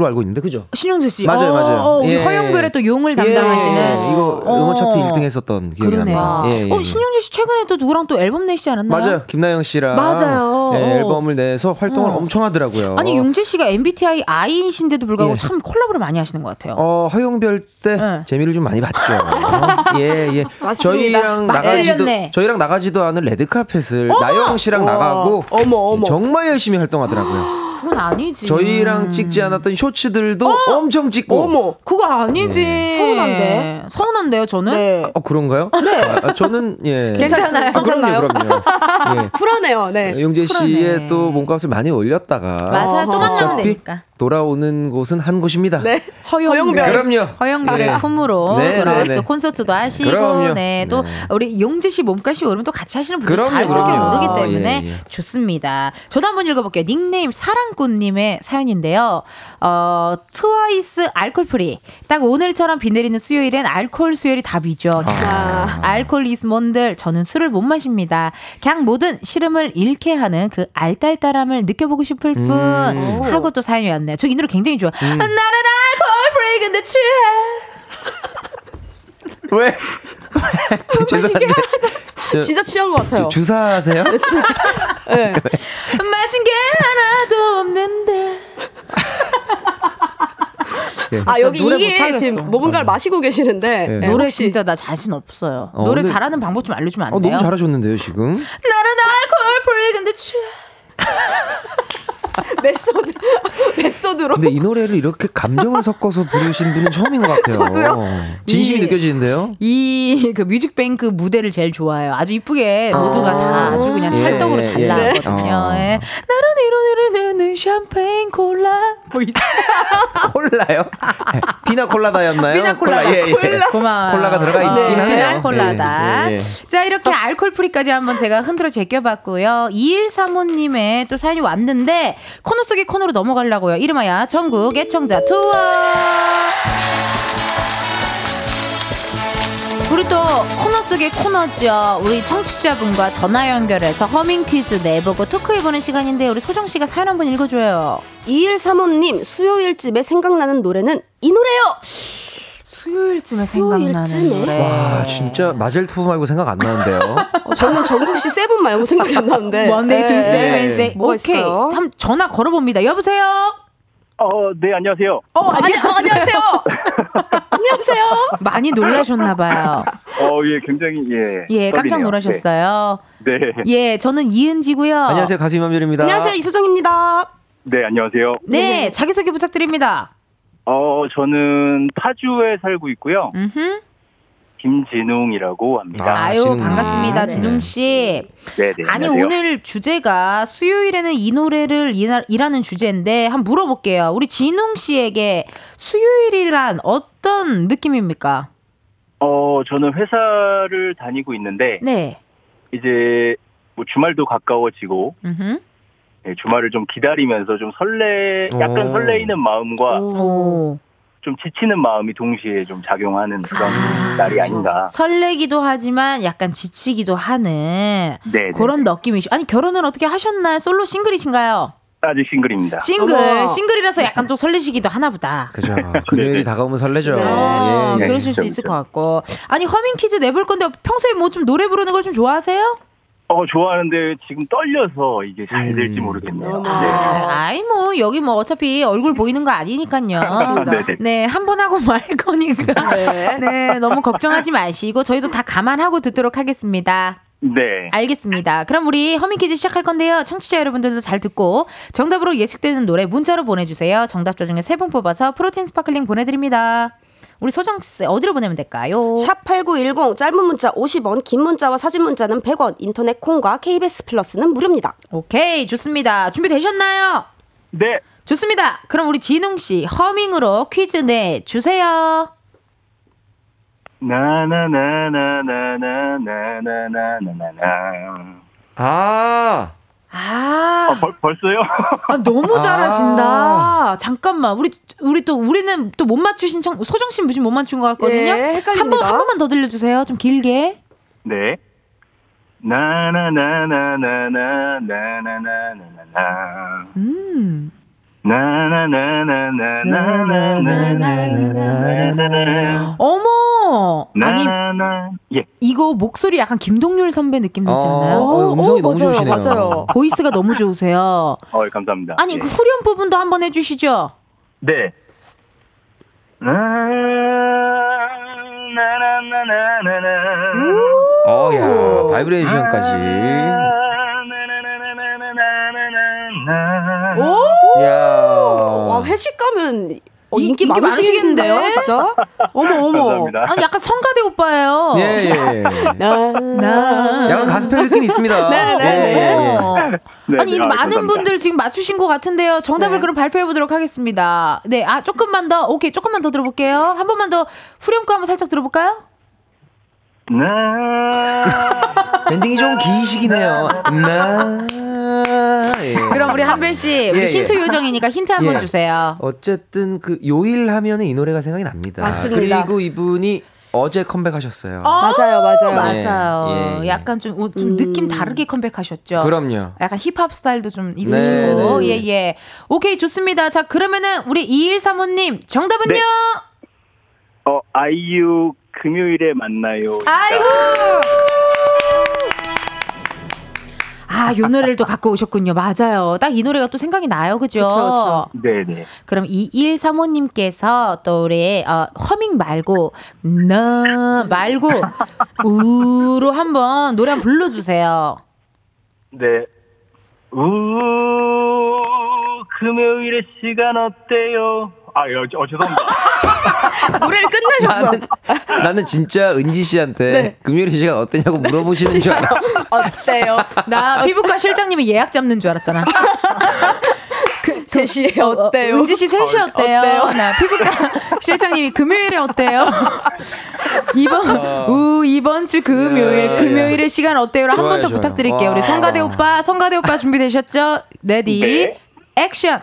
알고 있는데 그죠? 신용재 씨. 맞아요, 어, 맞아요. 어, 우리 예. 허용별의 또 용을 담당하시는. 예, 이거 어. 음원 차트 1등 했었던 기억이 그러네요. 납니다. 예, 예, 어, 예. 신용재 씨 최근에 또 누구랑 또 앨범 내시지 않았나요? 맞아요. 김나영 씨랑 맞아요. 예, 어. 앨범을 내서 활동을 어. 엄청 하더라고요. 아니 용재 씨가 MBTI I이신데도 불구하고 예. 참 콜라보를 많이 하시는 것 같아요. 어, 허용별 때 네. 재미를 좀 많이 봤죠. 어, (laughs) 예, 예. 맞습니다. 저희랑 맞- 나가지도 틀렸네. 저희랑 나가지도 않은 레드 카펫을 나영 씨랑 우와. 나가고 어머, 어머. 정말 열심히 활동하더라고요. 그건 아니지. 저희랑 찍지 않았던 쇼츠들도 엄청 찍고 어머. 그거 아니지. 서운한데? 서운한데요, 저는? 네. 어 그런가요? 네. 아, 저는 예. 괜찮아요. 아, 그럼요? 그럼요. 예. (laughs) 쿨하네요. 네. 용재 씨의. 또 몸값을 많이 올렸다가 맞아요. 또 만나면 되니까. 돌아오는 곳은 한 곳입니다. 네. 허영별. 그럼요. 허영별의 네. 품으로 네, 돌아와서 네, 네. 콘서트도 하시고, 그럼요. 네, 또 네. 우리 용재 씨 몸값이 오르면 또 같이 하시는 분들 자연스럽게. 오르기 때문에 예, 예. 좋습니다. 저도 한번 읽어볼게요. 닉네임 사랑 꽃님의 사연인데요. 어, 트와이스 Alcohol-Free. 딱 오늘처럼 비 내리는 수요일엔 알콜 수요일이 답이죠. 아. 알콜리스몬들 저는 술을 못 마십니다. 그냥 모든 시름을 잊게 하는 그 알딸딸함을 느껴보고 싶을 뿐 음. 하고 또 사연이 왔네요. 저 이 노래 굉장히 좋아. 나는 alcohol-free 근데 취해. 왜? (laughs) 저- (laughs) 죄송한데. 저- (laughs) 진짜 취한 것 같아요. 주사하세요? (laughs) 네. 마신 게 하나도 없는데. 아 여기 이게. 지금 뭔가를 마시고 계시는데 네. 네, 노래 혹시 진짜 나 자신 없어요. 어, 노래 오늘- 잘하는 방법 좀 알려주면 안 어, 돼요? 너무 잘하셨는데요, 지금? 나는 alcohol-free 근데 취해. (laughs) (laughs) method method로 근데 이 노래를 이렇게 감정을 섞어서 부르신 분은 처음인 것 같아요. 저도요. 진심이 이- 느껴지는데요? 이 그 뮤직뱅크 무대를 제일 좋아해요. 아주 이쁘게 모두가 다 아주 그냥 예, 찰떡으로 예, 잘 예. 나왔거든요. 네. 예. 나는 이러는 샴페인 콜라 뭐 있- (laughs) 콜라요? pina colada였나요? pina colada. 콜라, 예, 예. 고마워요. 콜라가 들어가 있긴 네, 하네요. pina colada. 예, 예. 자, 이렇게 Alcohol-Free까지 한번 제가 흔들어 제껴봤고요. 2135님의 또 사연이 왔는데, 코너 속의 코너로 넘어가려고요. 이름하여 전국 애청자 투어! 우리 또 코너 속의 코너죠. 우리 청취자분과 전화 연결해서 허밍 퀴즈 내보고 토크해보는 시간인데, 우리 소정 씨가 사연 한번 읽어줘요. 2135님 수요일쯤에 생각나는 노래는 이 노래요. 수요일쯤에 수요일쯤에? 생각나는 노래. 와, 진짜 Mazeltov 말고 생각 안 나는데요. (laughs) 어, 저는 정국 씨 Seven 말고 생각이 안 나는데. Monday, Tuesday, Wednesday. 뭐가 오케이. 한번 전화 걸어봅니다. 여보세요? 어, 네, 안녕하세요. 어, 아니, 안녕하세요. 안녕하세요. (laughs) 많이 놀라셨나봐요. 어, 예, 굉장히, 예. 예, 깜짝 떨리네요. 놀라셨어요. 네. 네. 예, 저는 이은지고요. 안녕하세요, 가수 이만별입니다. 안녕하세요. 이소정입니다. 네, 안녕하세요. 네, 자기소개 부탁드립니다. 어, 저는 파주에 살고 있고요. 음흠. 김진웅이라고 합니다. 아, 아유, 진웅. 반갑습니다, 아, 네. 진웅 씨. 네, 네. 아니, 안녕하세요. 오늘 주제가 수요일에는 이 노래를 이라- 이라는 주제인데, 한번 물어볼게요. 우리 진웅 씨에게 수요일이란 어떤 느낌입니까? 어, 저는 회사를 다니고 있는데, 네. 이제, 뭐 주말도 가까워지고, 음흠. 예, 주말을 좀 기다리면서 좀 설레, 약간 오. 설레이는 마음과 오. 좀 지치는 마음이 동시에 좀 작용하는 그런 아, 날이 아닌가. 설레기도 하지만 약간 지치기도 하는 네, 네. 그런 느낌이죠. 아니, 결혼은 어떻게 하셨나요? 솔로 싱글이신가요? 아직 싱글입니다. 싱글, 어머. 싱글이라서 약간 좀 설레시기도 하나 보다. 그죠. (laughs) 금요일이 다가오면 설레죠. 네. 예, 예. 그러실 수 그렇죠, 있을 그렇죠. 것 같고. 아니, 허밍 퀴즈 내볼 건데 평소에 뭐 좀 노래 부르는 걸 좀 좋아하세요? 어, 좋아하는데 지금 떨려서 이게 잘 될지 음. 모르겠네요. 어머. 네. 아, 아이, 뭐, 여기 뭐 어차피 얼굴 보이는 거 아니니까요. 네 네. (laughs) 네, 한 번 하고 말 거니까. 네. 네, 너무 걱정하지 마시고 저희도 다 감안하고 듣도록 하겠습니다. 네. 알겠습니다. 그럼 우리 허밍 퀴즈 시작할 건데요. 청취자 여러분들도 잘 듣고 정답으로 예측되는 노래 문자로 보내주세요. 정답자 중에 세 분 뽑아서 protein sparkling 보내드립니다. 우리 소정 씨 어디로 보내면 될까요? 샵 8910 짧은 문자 50원, 긴 문자와 사진 문자는 100원, 인터넷 콩과 KBS 플러스는 무료입니다. 오케이 좋습니다. 준비되셨나요? 네. 좋습니다. 그럼 우리 진웅 씨 허밍으로 퀴즈 내 주세요. 나나나나나나나나나나나. 아, 아, 아, 벌, 벌써요? 아, 너무 아. 잘하신다. 잠깐만 우리 우리 또 우리는 또 못 맞추신 청, 소정 씨 무슨 못 맞춘 것 같거든요. 예, 헷갈립니다. 한번 한 번만 더 들려주세요. 좀 길게. 네. 나나나나나나나나나나나. 음. 어머! 아니, 예 이거 목소리 약간 김동률 선배 느낌 나지 않아요? 어, 음성이 너무 맞아요, 좋으시네요. 맞아요. voice가 너무 좋으세요. 어, 감사합니다. 아니, 예. 그 후렴 부분도 한번 해주시죠. 네. 나나나나나나나 어, 야, 바이브레이션까지. 오! 야. 와, 회식 가면 어, 이- 인기, 인기 많으시겠는데요, 많으시겠는데? 진짜? (laughs) 어머, 어머. 감사합니다. 아니, 약간 성가대 오빠예요. 예, 예. (laughs) 나, 나. 약간 가스펠 느낌이 있습니다. (laughs) 네, 네, 예, 예, 예. 어. 네, 아니, 네, 이제 아, 많은 감사합니다. 분들 지금 맞추신 것 같은데요. 정답을 네. 그럼 발표해 보도록 하겠습니다. 네, 아, 조금만 더, 오케이, 조금만 더 들어볼게요. 한 번만 더 후렴 거 한번 살짝 들어볼까요? 나 엔딩이 좀 기시기네요. 나. 예. 그럼 우리 한별 씨, 우리 예, 예. 힌트 요정이니까 힌트 한번 예. 주세요. 어쨌든 그 요일 하면은 이 노래가 생각이 납니다. 맞습니다. 그리고 이분이 어제 컴백하셨어요. 맞아요, 맞아요. 맞아요. 예, 예. 약간 좀, 어, 좀 느낌 다르게 컴백하셨죠. 그럼요. 약간 힙합 스타일도 좀 있으시고. 네, 네. 예, 예. 오케이, 좋습니다. 자, 그러면은 우리 2135님, 정답은요? 네. 어 아이유 금요일에 만나요. 아이고! 아, 요 노래를 또 갖고 오셨군요. 맞아요. 딱 이 노래가 또 생각이 나요. 그죠? 그쵸, 그쵸. 네네. 그럼 2135님께서 또 우리 어, 허밍 말고 나 말고 우로 한번 노래 한번 불러주세요. 네. 우 금요일에 시간 어때요? 아, 여, 어, 죄송합니다. (laughs) 노래를 끝내셨어. 나는, 나는 진짜 은지 씨한테 금요일 시간 어떠냐고 물어보시는 줄 알았어. (laughs) 어때요? 나 피부과 실장님이 예약 잡는 줄 알았잖아. (laughs) 그, 제시에 어, 어, 어때요? 은지 씨 셋이 어때요? 어때요? 나 피부과 실장님이 금요일에 어때요? 이번 우 이번 주 금요일 야, 야. 금요일에 시간 어때요를 한 번 더. 부탁드릴게요. 우리 와. 성가대 오빠, 성가대 오빠 준비되셨죠? Ready 네. 액션.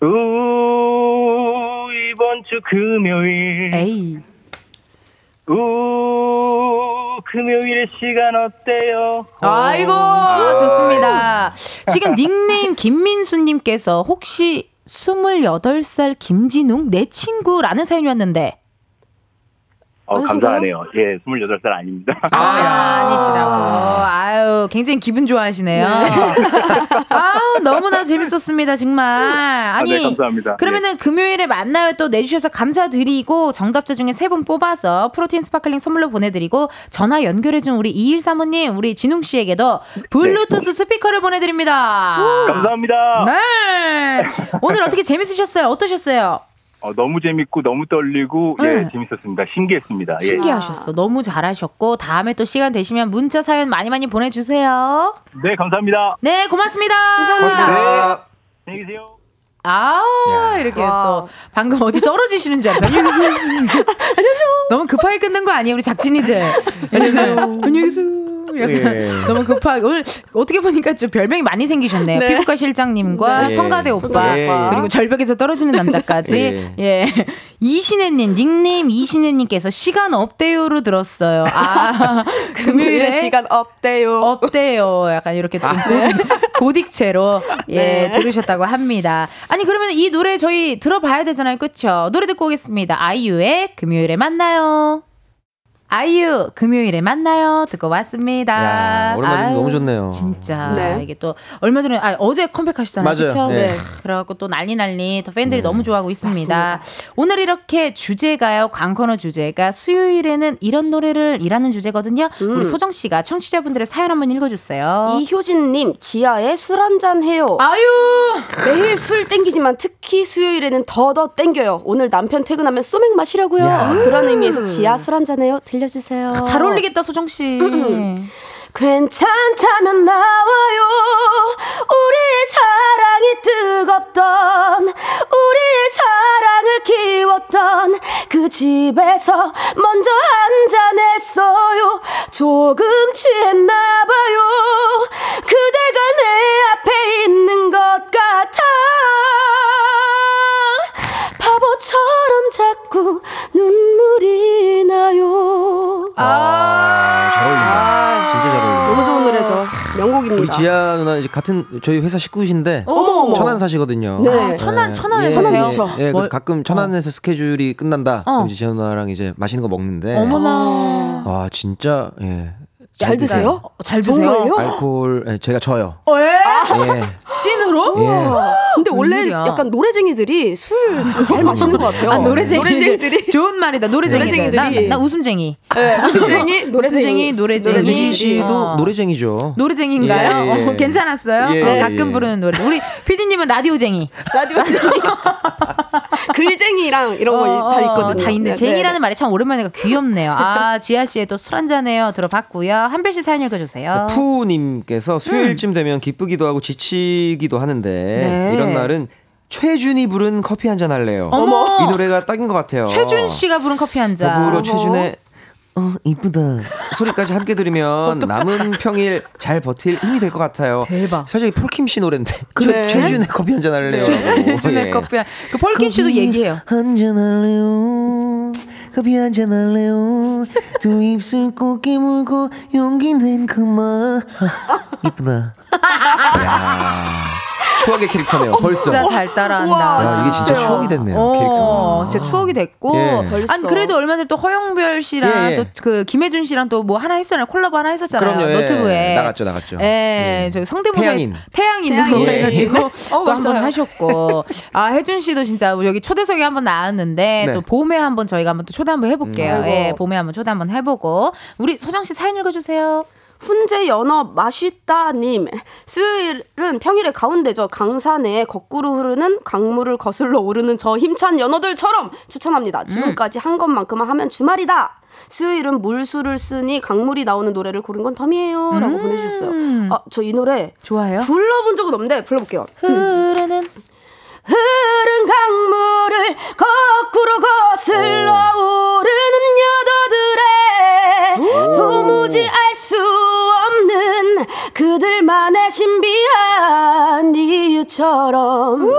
우 이번 주 금요일. 에이. 우 금요일에 시간 어때요? 아이고 좋습니다. 지금 닉네임 김민수님께서 혹시 28살 김진웅 내 친구라는 사연이 왔는데 어, 맞으신가요? 감사하네요. 예, 28살 아닙니다. 아, 아 니시라고. 아유, 굉장히 기분 좋아하시네요. (laughs) 아우, 너무나 재밌었습니다, 정말. 아니, 네, 감사합니다. 그러면은 금요일에 만나요 또 내주셔서 감사드리고 정답자 중에 세 분 뽑아서 프로틴 스파클링 선물로 보내드리고 전화 연결해준 우리 2135님, 우리 진웅 씨에게도 블루투스 스피커를 보내드립니다. 감사합니다. 네. 오늘 어떻게 재밌으셨어요? 어떠셨어요? 어, 너무 재밌고 너무 떨리고 네. 예, 재밌었습니다. 신기했습니다. 예. 신기하셨어. 너무 잘하셨고 다음에 또 시간 되시면 문자 사연 많이 많이 보내주세요. 네, 감사합니다. 네, 고맙습니다. 고맙습니다. 안녕히 계세요. 아, 야. 이렇게 와. 또 방금 어디 떨어지시는 줄 알았어요. 안녕히 계세요. 너무 급하게 끊는 거 아니에요, 우리 작진이들. 안녕하세요. 안녕히 계세요. 약간 예. (laughs) 너무 급하게 오늘 어떻게 보니까 좀 별명이 많이 생기셨네요. 네. 피부과 실장님과 네. 성가대 오빠 예. 그리고 절벽에서 떨어지는 남자까지 예. 이신혜님 닉네임 이신혜님께서 시간 없대요로 들었어요. 아 (laughs) 금요일에 시간 없대요. 없대요. 약간 이렇게 좀 고딕체로 예 네. 들으셨다고 합니다. 아니 그러면 이 노래 저희 들어봐야 되잖아요, 그렇죠? 노래 듣고 오겠습니다. 아이유의 금요일에 만나요. 아이유 금요일에 만나요 듣고 왔습니다. 야, 오랜만에 아유, 너무 좋네요. 진짜 네. 이게 또 얼마 전에 아, 어제 컴백하시잖아요, 맞아요. 그렇죠? 네. 그래갖고 또 난리 난리 또 팬들이 너무 좋아하고 있습니다. 맞습니다. 오늘 이렇게 주제가요, 광코너 주제가 수요일에는 이런 노래를 이라는 주제거든요. 우리 소정 씨가 청취자분들의 사연 한번 읽어주세요. 이효진님 지하에 술 한잔 해요. 아유 매일 술 땡기지만 특히 수요일에는 더더 땡겨요. 오늘 남편 퇴근하면 소맥 마시라고요. 야. 그런 의미에서 지하 술 한잔 해요. 들 려주세요. 잘 어울리겠다 소정 씨. (clears throat) 괜찮다면 나와요. 우리의 사랑이 뜨겁던 우리의 사랑을 키웠던 그 집에서 먼저 한잔했어요. 조금 취했나봐요. 그대가 내 앞에 있는 것 같아. 자꾸 눈물이 나요. 아, 잘 어울린다. 진짜 잘 어울린다. 너무 좋은 노래죠. 명곡입니다. 우리 지아 누나 이제 같은 저희 회사 식구이신데 어머, 어머. 천안 사시거든요. 네. 천안, 천안에 사세요? 예, 예, 뭐- 그래서 가끔 천안에서 스케줄이 끝난다. 어. 그럼 이제 지아 누나랑 이제 맛있는 거 먹는데. 어머나. 와 진짜 예. 잘 드세요? 어, 잘 드세요? 정말요? 알코올 예, 제가 져요. 어, 예? 예. 찐으로? 예. 근데 원래 웬일이야. 약간 노래쟁이들이 술 잘 마시는 것 같아요. 아, 노래쟁이들. 노래쟁이들이. 좋은 말이다. 노래쟁이들. 나. 나 웃음쟁이. 네, 웃음쟁이, 노래쟁이. 웃음쟁이, 노래쟁이. 은지 씨도 어. 노래쟁이죠. 노래쟁인가요? 예, 예. 어, 괜찮았어요? 예, 어, 예, 가끔 예. 부르는 노래. 우리 피디님은 라디오쟁이. 라디오쟁이. (laughs) 글쟁이랑 이런 거다 어, 있거든요. 다 있네. 네, 쟁이라는 말이 참 오랜만에 귀엽네요. 아, 지아 씨의 또 술 한잔해요. 들어봤고요. 한별 씨 사연 읽어주세요. 푸님께서 수요일쯤 되면 기쁘기도 하고 지치 기도 하는데 네. 이런 날은 최준이 부른 커피 한 잔 할래요. 어머! 이 노래가 딱인 것 같아요. 최준 씨가 부른 커피 한 잔. 더불어 최준의 어 이쁘다 소리까지 함께 들으면 (laughs) 남은 평일 잘 버틸 힘이 될 것 같아요. 대박. 사실 폴킴 씨 노래인데 (laughs) 그래? 최, 최준의 커피 한 잔 할래요. 최준의 예. 커피 한 그 폴킴 씨도 얘기해요. 한 잔 할래요. 커피 한 잔 할래요. 두 입술 꼭 깨물고 용기 낸 그만. (laughs) 이쁘다. 야, 추억의 캐릭터네요. 벌써. 진짜 잘 따라한다. 야, 이게 진짜 추억이 됐네요. 어, 캐릭터가. 진짜 추억이 됐고. 예. 벌써. 아니, 그래도 얼마 전에 또 허영별 씨랑 예, 예. 또그 김혜준 씨랑 또 뭐 하나 했잖아요. 콜라보 하나 했었잖아요. 그럼요. 예. 너튜브에. 나갔죠, 나갔죠. 예, 저기 성대모사 태양인. 태양인으로 태양인. 해가지고 어, 또 한번 맞아요. 하셨고 아 혜준 씨도 진짜 여기 초대석에 한번 나왔는데 네. 또 봄에 한번 저희가 한번 또 초대 한번 해볼게요. 음. 예, 봄에 한번 초대 한번 해보고 우리 소정 씨 사연 읽어주세요. 훈제 연어 맛있다님. 수요일은 평일의 가운데죠. 강산에 거꾸로 흐르는 강물을 거슬러 오르는 저 힘찬 연어들처럼 추천합니다. 지금까지 한 것만큼만 하면 주말이다. 수요일은 물수를 쓰니 강물이 나오는 노래를 고른 건 덤이에요. 라고 보내주셨어요. 아 저 이 노래 좋아요. 불러본 적은 없는데 불러볼게요. 흐르는 흐른 강물을 거꾸로 거슬러 오르는 여도들의 도무지 알 수 없는 그들만의 신비한 이유처럼 이거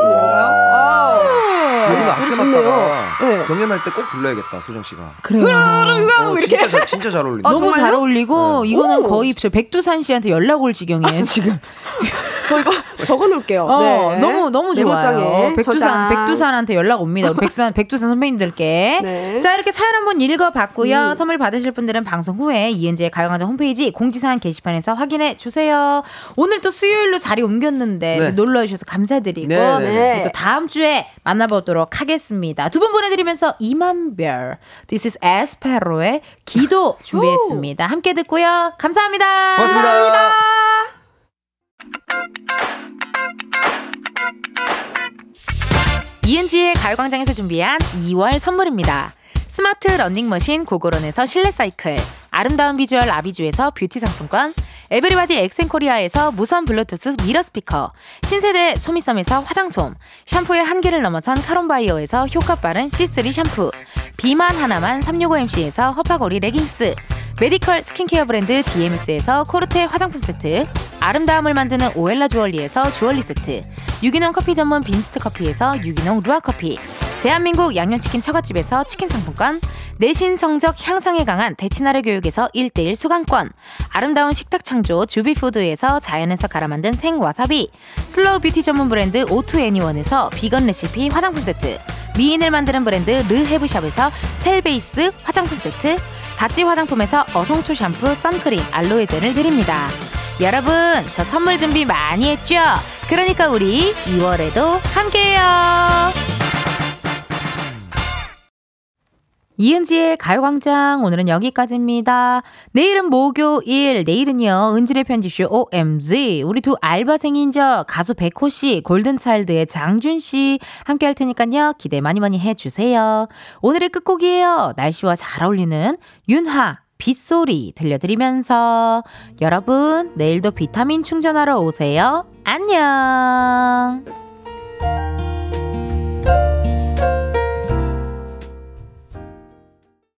노래 아껴. 놨다가 네. 경연할 때 꼭 불러야겠다, 소정 씨가. 그래요. 어, 진짜, 잘, 진짜 잘 어울린다. 너무 잘? 어울리고 이거는 오. 거의 저 백두산 씨한테 연락 올 지경이에요 지금. (laughs) 저 이거 (laughs) 적어놓을게요. 어, 네. 너무 너무 좋아요. 백두산 저장. 백두산한테 연락 옵니다. 우리 백두산 백두산 선배님들께. 네. 자 이렇게 사연 한번 읽어봤고요. 선물 받으실 분들은 방송 후에 이은지의 가요광장 홈페이지 공지사항 게시판에서 확인해 주세요. 오늘 또 수요일로 자리 옮겼는데 네. 놀러 주셔서 감사드리고 네, 네, 네. 또 다음 주에 만나보도록 하겠습니다. 두 분 보내드리면서 이만별 This is 에스페로의 기도 준비했습니다. 함께 듣고요. 감사합니다. 고맙습니다. 이은지의 가요광장에서 준비한 2월 선물입니다. 스마트 러닝머신 고고론에서 실내 사이클, 아름다운 비주얼 아비주에서 뷰티 상품권, 에브리바디 엑센코리아에서 무선 블루투스 미러 스피커, 신세대 소미섬에서 화장솜, 샴푸의 한계를 넘어선 카론바이어에서 효과 빠른 C3 샴푸, 비만 하나만 365MC에서 허파고리 레깅스, 메디컬 스킨케어 브랜드 DMS에서 코르테 화장품 세트, 아름다움을 만드는 오엘라 주얼리에서 주얼리 세트, 유기농 커피 전문 빈스트 커피에서 유기농 루아 커피, 대한민국 양념치킨 처갓집에서 치킨 상품권, 내신 성적 향상에 강한 대치나래 교육에서 1대1 수강권, 아름다운 식탁 창조 주비푸드에서 자연에서 갈아 만든 생와사비, 슬로우 뷰티 전문 브랜드 오투애니원에서 비건 레시피 화장품 세트, 미인을 만드는 브랜드 르헤브샵에서 셀베이스 화장품 세트, 바찌 화장품에서 어송초 샴푸, 선크림, 알로에 젤을 드립니다. 여러분, 저 선물 준비 많이 했죠? 그러니까 우리 2월에도 함께해요. 이은지의 가요광장 오늘은 여기까지입니다. 내일은 목요일, 내일은요 은지의 편지쇼 OMG 우리 두 알바생인 저 가수 백호 씨, 골든차일드의 장준 씨 함께 할 테니까요 기대 많이 많이 해주세요. 오늘의 끝곡이에요. 날씨와 잘 어울리는 윤하 빗소리 들려드리면서 여러분 내일도 비타민 충전하러 오세요. 안녕.